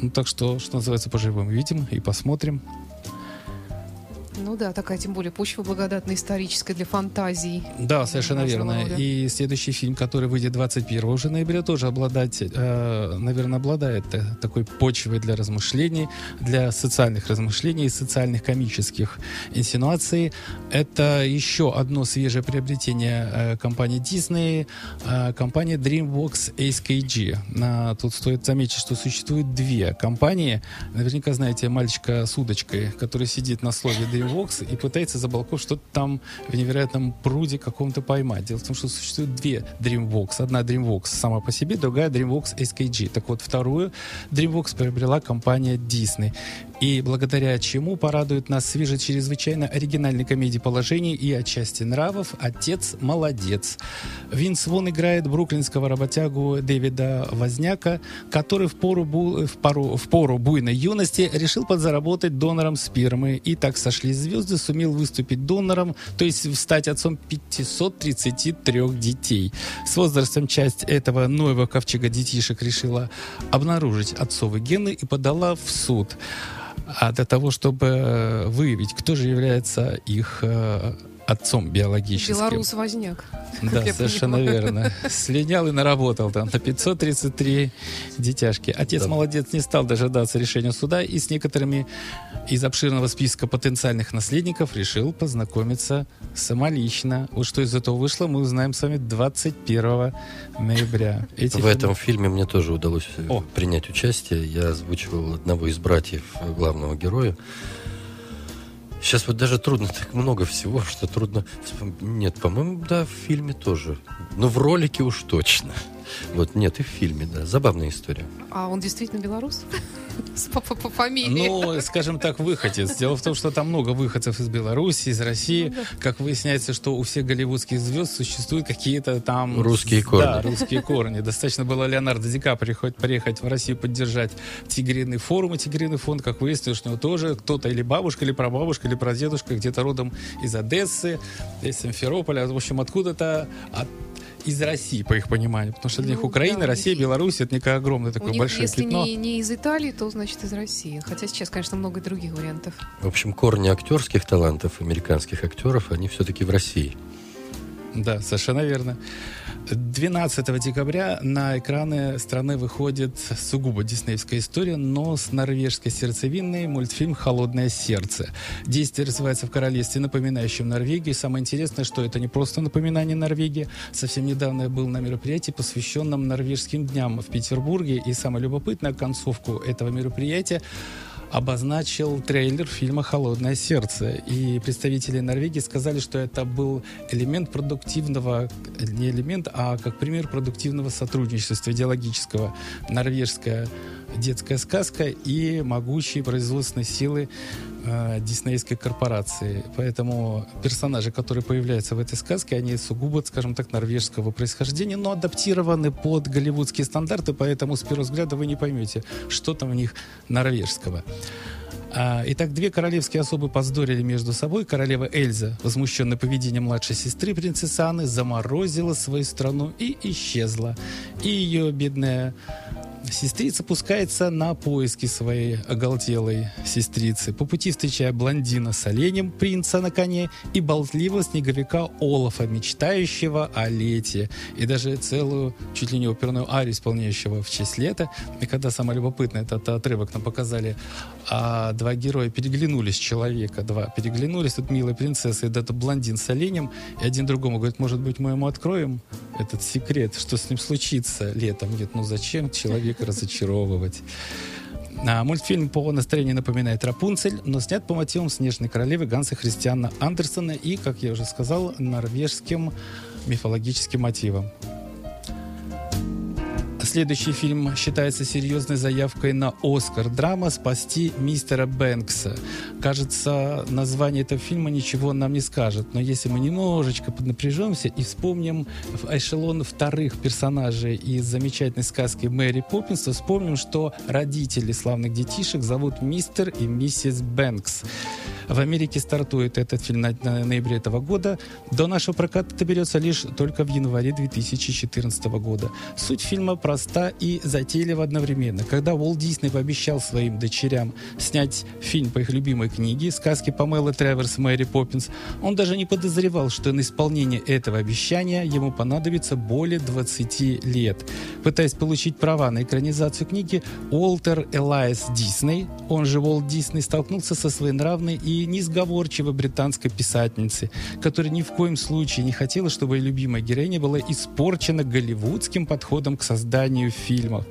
Speaker 3: Ну, так что, что называется, поживем, видим и посмотрим.
Speaker 2: Ну да, такая тем более почва благодатная историческая для фантазий.
Speaker 3: Да, совершенно верно.
Speaker 2: рода.
Speaker 3: И следующий фильм, который выйдет 21 уже ноября, тоже обладать, э, наверное, обладает такой почвой для размышлений, для социальных размышлений социальных комических инсинуаций. Это еще одно свежее приобретение э, компании Disney, э, компания DreamWorks ASKG. На, тут стоит заметить, что существует две компании. Наверняка знаете мальчика с удочкой, который сидит на слове DreamWorks и пытается за балкон что-то там в невероятном пруде каком-то поймать. Дело в том, что существует две DreamWorks. Одна DreamWorks сама по себе, другая DreamWorks SKG. Так вот, вторую DreamWorks приобрела компания Disney. И благодаря чему порадует нас свежей чрезвычайно оригинальной комедии положений и отчасти нравов «Отец молодец». Винс Вон играет бруклинского работягу Дэвида Возняка, который в пору, бу- в пору, в пору буйной юности решил подзаработать донором спермы. И так сошлись звезды, сумел выступить донором, то есть стать отцом 533 детей. С возрастом часть этого нового ковчега детишек решила обнаружить отцовы гены и подала в суд. А для того, чтобы э, выявить, кто же является их э, отцом биологическим.
Speaker 2: Белорус возняк. <laughs>
Speaker 3: Да, совершенно
Speaker 2: понимаю.
Speaker 3: верно. <laughs> Слинял и наработал там на 533 детяшки. Отец
Speaker 6: Да.
Speaker 3: молодец не стал дожидаться решения суда и с некоторыми из обширного списка потенциальных наследников решил познакомиться самолично. Вот что из этого вышло, мы узнаем с вами 21 ноября. Эти
Speaker 6: В
Speaker 3: фильмы-
Speaker 6: этом фильме мне тоже удалось э,
Speaker 3: О.
Speaker 6: принять участие. Я озвучивал одного из братьев э, главного героя. Сейчас вот даже трудно, так много всего, что трудно... Нет, по-моему, да, в фильме тоже. Но в ролике уж точно. Вот, нет, и в фильме, да. Забавная история.
Speaker 2: А он действительно белорус? <laughs> По, по- по фамилии.
Speaker 3: Ну, скажем так, выходец. Дело в том, что там много выходцев из Беларуси, из России. Как выясняется, что у всех голливудских звезд существуют какие-то там...
Speaker 6: Русские корни.
Speaker 3: Да, русские корни. Достаточно было Леонардо Ди Каприо хоть приехать в Россию поддержать тигриный форум и тигриный фонд, как выяснилось, у него тоже кто-то или бабушка, или прабабушка, или прадедушка где-то родом из Одессы, из Симферополя, в общем, откуда-то от из России, по их пониманию. Потому что для них
Speaker 2: Ну,
Speaker 3: Украина,
Speaker 2: да,
Speaker 3: Россия, Беларусь это некое огромное
Speaker 2: У
Speaker 3: такое
Speaker 2: них,
Speaker 3: большое
Speaker 2: если
Speaker 3: пятно.
Speaker 2: не, не из Италии, то значит из России. Хотя сейчас, конечно, много других вариантов.
Speaker 6: В общем, корни актерских талантов, американских актеров, они все-таки в России.
Speaker 3: Да, совершенно верно. 12 декабря на экраны страны выходит сугубо диснеевская история, но с норвежской сердцевиной мультфильм «Холодное сердце». Действие развивается в королевстве, напоминающем Норвегию. Самое интересное, что это не просто напоминание Норвегии. Совсем недавно я был на мероприятии, посвященном норвежским дням в Петербурге. И самое любопытное, концовку этого мероприятия обозначил трейлер фильма «Холодное сердце». И представители Норвегии сказали, что это был элемент продуктивного, не элемент, а как пример продуктивного сотрудничества идеологического. Норвежская детская сказка и могучие производственные силы э, диснеевской корпорации. Поэтому персонажи, которые появляются в этой сказке, они сугубо, скажем так, норвежского происхождения, но адаптированы под голливудские стандарты, поэтому с первого взгляда вы не поймете, что там в них норвежского. А, итак, две королевские особы поздорили между собой. Королева Эльза, возмущенная поведением младшей сестры принцессы Анны, заморозила свою страну и исчезла. И ее бедная Сестрица пускается на поиски своей оголтелой сестрицы. По пути встречая блондина с оленем, принца на коне, и болтливого снеговика Олафа, мечтающего о лете. И даже целую, чуть ли не оперную арию, исполняющего в честь лета. И когда самое любопытное, этот отрывок нам показали, а два героя переглянулись, человека два, переглянулись, тут милая принцесса и этот блондин с оленем, и один другому говорит, может быть, мы ему откроем этот секрет, что с ним случится летом. Говорит, ну зачем человека разочаровывать? А, мультфильм по настроению напоминает Рапунцель, но снят по мотивам «Снежной королевы» Ганса Христиана Андерсона и, как я уже сказал, норвежским мифологическим мотивом. Следующий фильм считается серьезной заявкой на Оскар. Драма «Спасти мистера Бэнкса». Кажется, название этого фильма ничего нам не скажет. Но если мы немножечко поднапряжемся и вспомним эшелон вторых персонажей из замечательной сказки Мэри Поппинс, то вспомним, что родители славных детишек зовут мистер и миссис Бэнкс. В Америке стартует этот фильм на, на ноябре этого года. До нашего проката доберется лишь только в январе 2014 года. Суть фильма проста и затейлива одновременно. Когда Уолт Дисней пообещал своим дочерям снять фильм по их любимой книге «Сказки Памелы Треверс Мэри Поппинс», он даже не подозревал, что на исполнение этого обещания ему понадобится более 20 лет. Пытаясь получить права на экранизацию книги, Уолтер Элайс Дисней, он же Уолт Дисней, столкнулся со своенравной и несговорчивой британской писательницы, которая ни в коем случае не хотела, чтобы ее любимая героиня была испорчена голливудским подходом к созданию фильмов.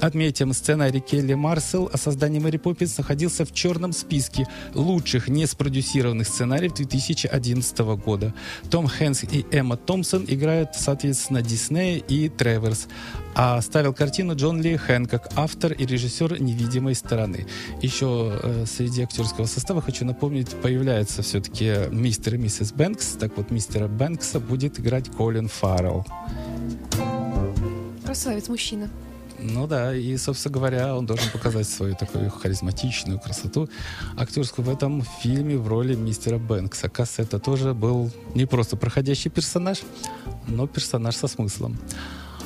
Speaker 3: Отметим, сценарий Келли Марсел о создании Мэри Поппинс находился в черном списке лучших не спродюсированных сценариев 2011 года. Том Хэнс и Эмма Томпсон играют, соответственно, Диснея и Треверс. А ставил картину Джон Ли Хэнкок, автор и режиссер «Невидимой стороны». Еще э, среди актерского состава, хочу напомнить, появляется все-таки мистер и миссис Бэнкс. Так вот, мистера Бэнкса будет играть Колин Фаррелл.
Speaker 2: Красавец мужчина.
Speaker 3: Ну да, и, собственно говоря, он должен показать свою такую харизматичную красоту актерскую в этом фильме в роли мистера Бэнкса. Касс это тоже был не просто проходящий персонаж, но персонаж со смыслом.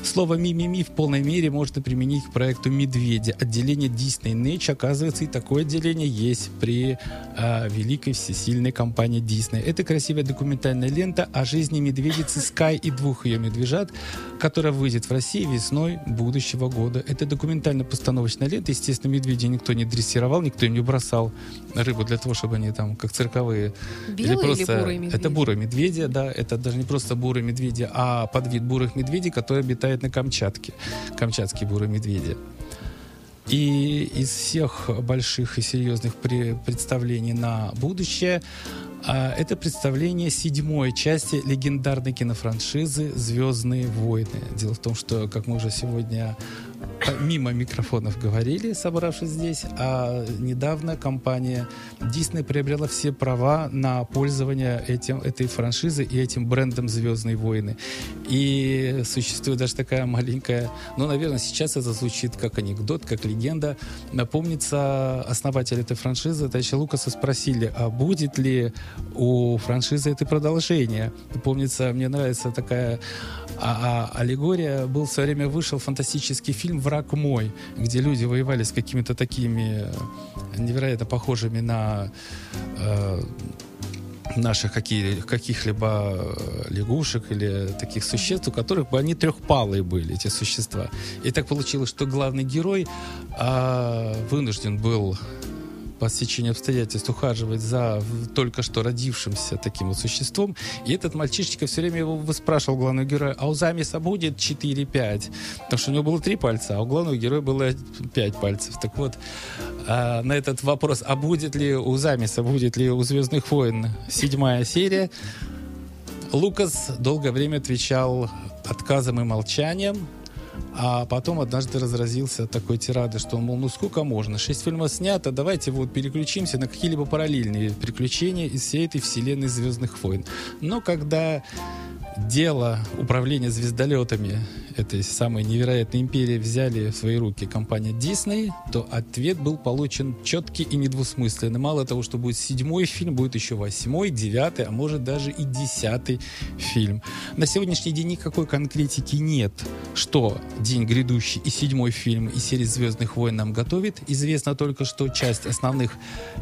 Speaker 3: Слово «мимими» в полной мере можно применить к проекту «Медведи». Отделение Disney Nature, оказывается, и такое отделение есть при э, великой всесильной компании Disney. Это красивая документальная лента о жизни медведицы Скай и двух ее медвежат, которая выйдет в России весной будущего года. Это документально-постановочная лента. Естественно, медведей никто не дрессировал, никто им не бросал рыбу для того, чтобы они там, как цирковые...
Speaker 2: Белые или,
Speaker 3: просто...
Speaker 2: или бурые медведи?
Speaker 3: Это бурые медведи, да. Это даже не просто бурые медведи, а подвид бурых медведей, которые обитают на Камчатке. Камчатские бурые медведи. И из всех больших и серьезных представлений на будущее а, это представление седьмой части легендарной кинофраншизы «Звездные войны». Дело в том, что, как мы уже сегодня мимо микрофонов говорили, собравшись здесь, а недавно компания Disney приобрела все права на пользование этим, этой франшизой и этим брендом «Звездные войны». И существует даже такая маленькая, ну, наверное, сейчас это звучит как анекдот, как легенда. Напомнится, основатель этой франшизы, Тача Лукаса, спросили, а будет ли у франшизы это продолжение. Помнится, мне нравится такая а, а, аллегория. Был в свое время вышел фантастический фильм «Враг мой», где люди воевали с какими-то такими невероятно похожими на э, наших какие, каких-либо э, лягушек или таких существ, у которых бы они трехпалые были, эти существа. И так получилось, что главный герой а, вынужден был по стечению обстоятельств ухаживать за только что родившимся таким вот существом. И этот мальчишечка все время его выспрашивал главного героя, а у Замиса будет 4-5? Потому что у него было 3 пальца, а у главного героя было 5 пальцев. Так вот, а, на этот вопрос, а будет ли у Замиса, будет ли у Звездных войн седьмая серия, Лукас долгое время отвечал отказом и молчанием, а потом однажды разразился такой тирадой, что он, мол, ну сколько можно? Шесть фильмов снято, давайте вот переключимся на какие-либо параллельные приключения из всей этой вселенной Звездных войн. Но когда дело управления звездолетами этой самой невероятной империи взяли в свои руки компания Disney, то ответ был получен четкий и недвусмысленный. Мало того, что будет седьмой фильм, будет еще восьмой, девятый, а может даже и десятый фильм. На сегодняшний день никакой конкретики нет, что день грядущий и седьмой фильм и серии «Звездных войн» нам готовит. Известно только, что часть основных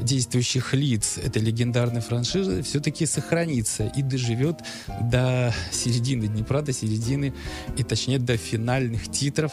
Speaker 3: действующих лиц этой легендарной франшизы все-таки сохранится и доживет до середины Днепра, до середины, и точнее до финальных титров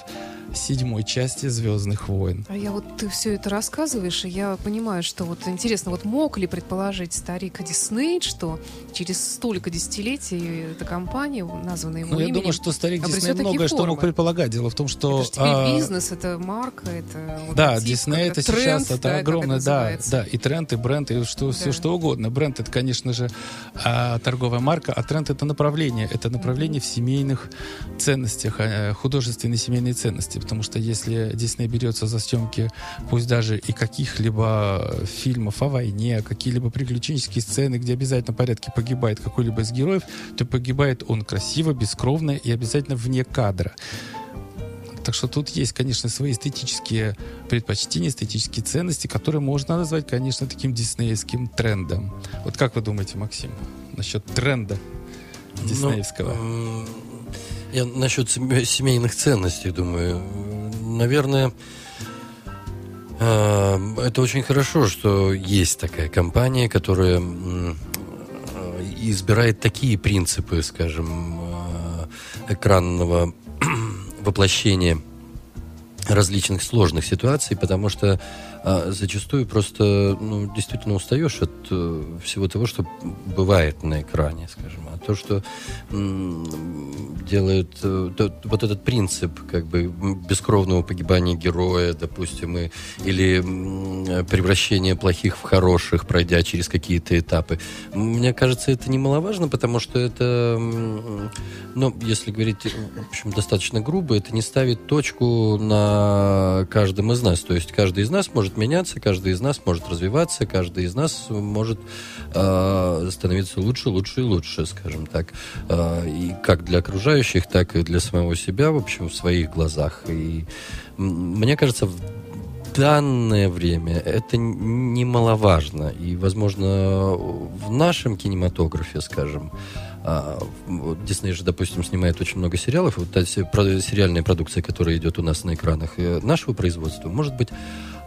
Speaker 3: седьмой части «Звездных войн».
Speaker 2: А я вот ты все это рассказываешь, и я понимаю, что вот интересно, вот мог ли предположить старик Дисней, что через столько десятилетий эта компания, названная его
Speaker 3: Ну, я думаю, что старик Дисней многое что мог предполагать. Дело в том, что...
Speaker 2: Это теперь
Speaker 3: а,
Speaker 2: бизнес, это марка, это
Speaker 3: Да, Дисней
Speaker 2: как
Speaker 3: это
Speaker 2: тренд,
Speaker 3: сейчас это
Speaker 2: да,
Speaker 3: огромное, да,
Speaker 2: называется.
Speaker 3: да, и тренд, и бренд, и что, все
Speaker 2: Да.
Speaker 3: что угодно. Бренд это, конечно же, а, торговая марка, а тренд это направление, это направление в семейных ценностях, а, художественные семейные ценности, потому что если Дисней берется за съемки, пусть даже и каких-либо фильмов о войне, какие-либо приключенческие сцены, где обязательно в порядке погибает какой-либо из героев, то погибает он красиво, бескровно и обязательно вне кадра. Так что тут есть, конечно, свои эстетические предпочтения, эстетические ценности, которые можно назвать, конечно, таким диснеевским трендом. Вот как вы думаете, Максим, насчет тренда диснеевского?
Speaker 6: Ну, я насчет семей- семейных ценностей думаю. Наверное, э, это очень хорошо, что есть такая компания, которая э, избирает такие принципы, скажем, э, экранного <clears throat> воплощения различных сложных ситуаций, потому что а, зачастую просто ну, действительно устаешь от э, всего того, что бывает на экране, скажем. А то, что м, делает э, то- вот этот принцип как бы бескровного погибания героя, допустим, и, или м, превращения плохих в хороших, пройдя через какие-то этапы. Мне кажется, это немаловажно, потому что это, ну, если говорить, в общем, достаточно грубо, это не ставит точку на каждом из нас. То есть каждый из нас может меняться, каждый из нас может развиваться, каждый из нас может э, становиться лучше, лучше и лучше, скажем так. Э, и как для окружающих, так и для самого себя, в общем, в своих глазах. И мне кажется, в данное время это немаловажно. И, возможно, в нашем кинематографе, скажем, а, вот Дисней же, допустим, снимает очень много сериалов. Вот та сериальная продукция, которая идет у нас на экранах э, нашего производства, может быть,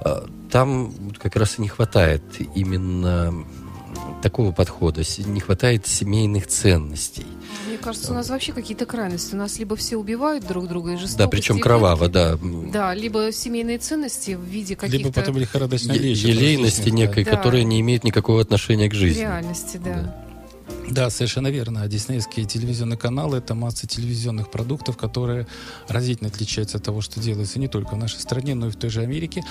Speaker 6: а, там как раз и не хватает именно такого подхода, не хватает семейных ценностей.
Speaker 2: Мне кажется, у нас вообще какие-то крайности. У нас либо все убивают друг друга и жестоко.
Speaker 6: Да, причем кроваво, да.
Speaker 2: Да, либо семейные ценности в виде каких-то
Speaker 3: Либо потом лихорадочная
Speaker 6: Е- елейности некой,
Speaker 2: Да.
Speaker 6: которая не имеет никакого отношения к жизни.
Speaker 2: реальности, да.
Speaker 6: Да.
Speaker 3: Да, совершенно верно. А Диснеевские телевизионные каналы — это масса телевизионных продуктов, которые разительно отличаются от того, что делается не только в нашей стране, но и в той же Америке,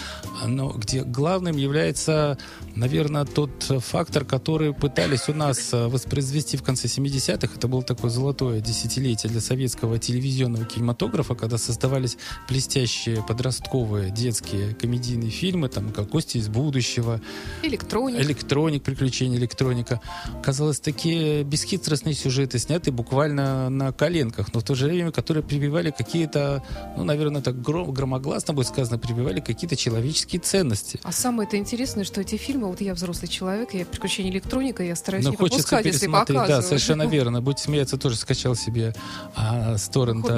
Speaker 3: но где главным является, наверное, тот фактор, который пытались у нас э, воспроизвести в конце 70-х. Это было такое золотое десятилетие для советского телевизионного кинематографа, когда создавались блестящие подростковые детские комедийные фильмы, там, как «Кости из будущего»,
Speaker 2: Электроник.
Speaker 3: Электроник, приключения электроника. Казалось, такие бесхитростные сюжеты, сняты буквально на коленках, но в то же время, которые прививали какие-то, ну, наверное, так гром- громогласно будет сказано, прививали какие-то человеческие ценности.
Speaker 2: А самое это интересное, что эти фильмы, вот я взрослый человек, я приключение электроника, я стараюсь
Speaker 3: Но
Speaker 2: не
Speaker 3: хочется
Speaker 2: пропускать, если
Speaker 3: пересмотреть. Да,
Speaker 2: показывают.
Speaker 3: совершенно <laughs> верно. Будь смеяться, тоже скачал себе а, с торрента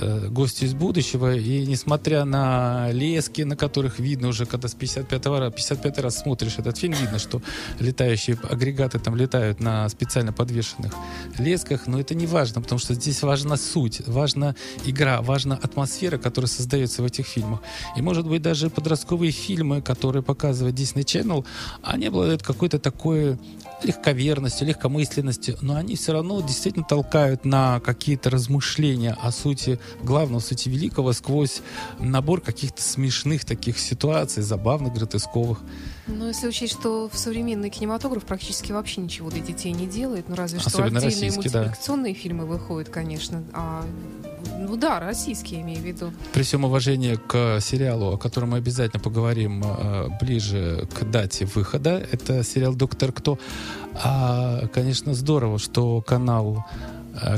Speaker 3: э, «Гости из будущего». И несмотря на лески, на которых видно уже, когда с 55 раз, 55 раз смотришь этот фильм, видно, что летающие агрегаты там летают на специально подвешенных лесках. Но это не важно, потому что здесь важна суть, важна игра, важна атмосфера, которая создается в этих фильмах. И, может быть, даже подростковые фильмы, которые показывает Disney Channel, они обладают какой-то такой легковерностью, легкомысленностью, но они все равно действительно толкают на какие-то размышления о сути главного, сути великого сквозь набор каких-то смешных таких ситуаций, забавных, гротесковых.
Speaker 2: Но если учесть, что в современный кинематограф практически вообще ничего для детей не делает, ну разве что
Speaker 3: Особенно
Speaker 2: отдельные
Speaker 3: российский, да.
Speaker 2: мультипликационные фильмы выходят, конечно. А, ну да, российские, имею в виду.
Speaker 3: При всем уважении к сериалу, о котором мы обязательно поговорим э, ближе к дате выхода, это сериал «Доктор Кто». А, конечно, здорово, что канал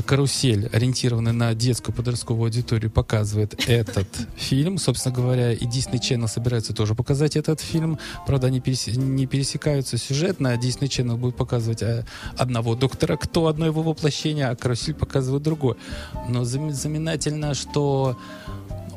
Speaker 3: карусель, ориентированная на детскую подростковую аудиторию, показывает этот фильм. Собственно говоря, и Disney Channel собирается тоже показать этот фильм. Правда, они не пересекаются сюжетно. Disney Channel будет показывать э, одного доктора, кто одно его воплощение, а карусель показывает другое. Но зам- знаменательно, что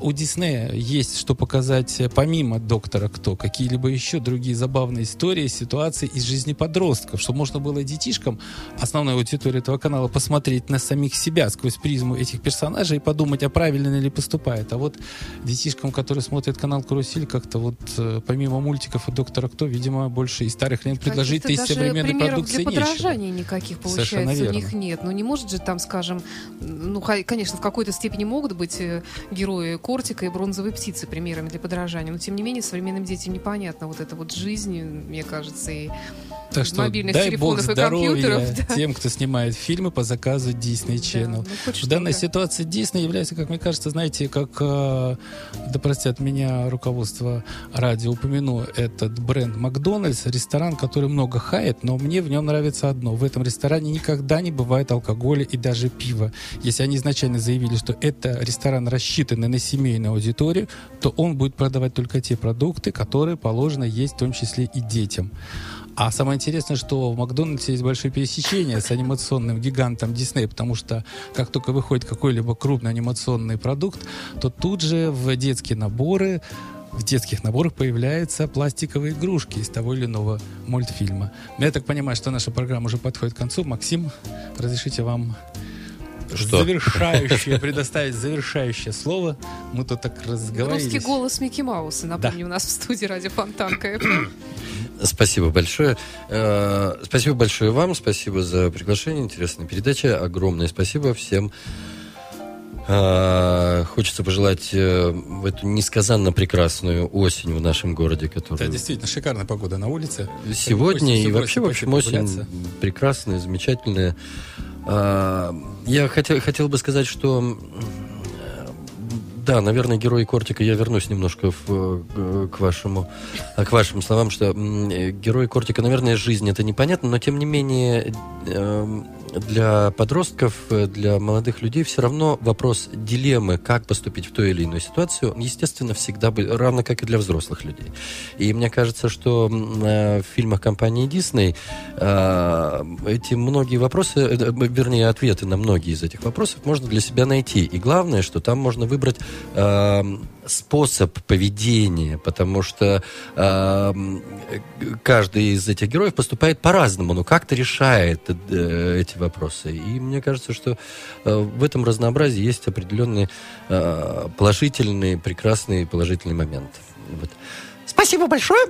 Speaker 3: у Диснея есть что показать э, помимо доктора Кто, какие-либо еще другие забавные истории, ситуации из жизни подростков, чтобы можно было детишкам, основной аудитории этого канала, посмотреть на самих себя сквозь призму этих персонажей и подумать, а правильно ли поступает. А вот детишкам, которые смотрят канал Карусель, как-то вот э, помимо мультиков и доктора Кто, видимо, больше и старых лент предложить-то из современной продукции
Speaker 2: для
Speaker 3: нечего.
Speaker 2: подражания никаких,
Speaker 3: Совершенно
Speaker 2: получается, у них нет. Ну, не может же там, скажем, ну, конечно, в какой-то степени могут быть э, герои Кортика и Бронзовой птицы примерами для подражания, но, тем не менее, современным детям непонятно вот эта вот жизнь, мне кажется, и
Speaker 3: Так что
Speaker 2: мобильных
Speaker 3: дай
Speaker 2: телефонов
Speaker 3: бог
Speaker 2: и компьютеров.
Speaker 3: здоровья <laughs>
Speaker 2: да.
Speaker 3: тем, кто снимает фильмы по заказу Disney Channel.
Speaker 2: ну, хоть
Speaker 3: В данной ситуации Disney является, как мне кажется, знаете, как, э, да простят меня руководство радио, упомяну этот бренд Макдональдс, ресторан, который много хает, но мне в нем нравится одно. В этом ресторане никогда не бывает алкоголя и даже пива. Если они изначально заявили, что это ресторан рассчитанный на семейную аудиторию, то он будет продавать только те продукты, которые положено есть в том числе и детям. А самое интересное, что в Макдональдсе есть большое пересечение с анимационным гигантом Дисней, потому что как только выходит какой-либо крупный анимационный продукт, то тут же в детские наборы в детских наборах появляются пластиковые игрушки из того или иного мультфильма. Я так понимаю, что наша программа уже подходит к концу. Максим, разрешите вам
Speaker 6: Что?
Speaker 3: завершающее, <laughs> предоставить завершающее слово. Мы тут так разговаривали.
Speaker 2: Русский голос Микки Мауса, напомню, у нас в студии радио Фонтанка. <clears throat>
Speaker 6: Спасибо большое. Э, Спасибо большое вам, спасибо за приглашение, интересная передача. Огромное спасибо всем. Э, Хочется пожелать э, в эту несказанно прекрасную осень в нашем городе,
Speaker 3: Да,
Speaker 6: которая
Speaker 3: действительно, шикарная погода на улице.
Speaker 6: сегодня и вообще, в общем, осень прекрасная, замечательная. Я хотел, хотел бы сказать, что да, наверное, герои Кортика, я вернусь немножко в, э, к вашему, э, к вашим словам, что э, герои Кортика, наверное, жизнь это непонятно, но тем не менее э, для подростков, э, для молодых людей все равно вопрос дилеммы, как поступить в той или иной ситуации, он, естественно, всегда будет, равно как и для взрослых людей. И мне кажется, что в фильмах компании Disney э, эти многие вопросы, э, вернее, ответы на многие из этих вопросов можно для себя найти. И главное, что там можно выбрать способ поведения, потому что э, каждый из этих героев поступает по-разному, но как-то решает э, эти вопросы. И мне кажется, что э, в этом разнообразии есть определенные э, положительные, прекрасные положительные моменты. Вот.
Speaker 5: Спасибо большое.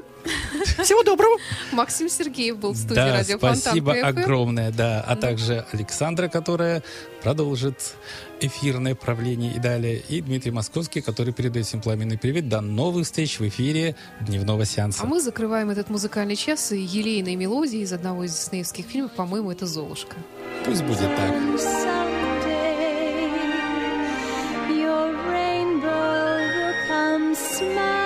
Speaker 5: Всего доброго.
Speaker 2: Максим Сергеев был в студии
Speaker 3: Да,
Speaker 2: радио
Speaker 3: спасибо
Speaker 2: Фонтанка FM.
Speaker 3: огромное, да. А также Александра, которая продолжит эфирное правление и далее. И Дмитрий Московский, который передает всем пламенный привет. До новых встреч в эфире дневного сеанса.
Speaker 2: А мы закрываем этот музыкальный час и елейной мелодией из одного из диснеевских фильмов, по-моему, это «Золушка».
Speaker 3: Пусть будет так.
Speaker 11: Someday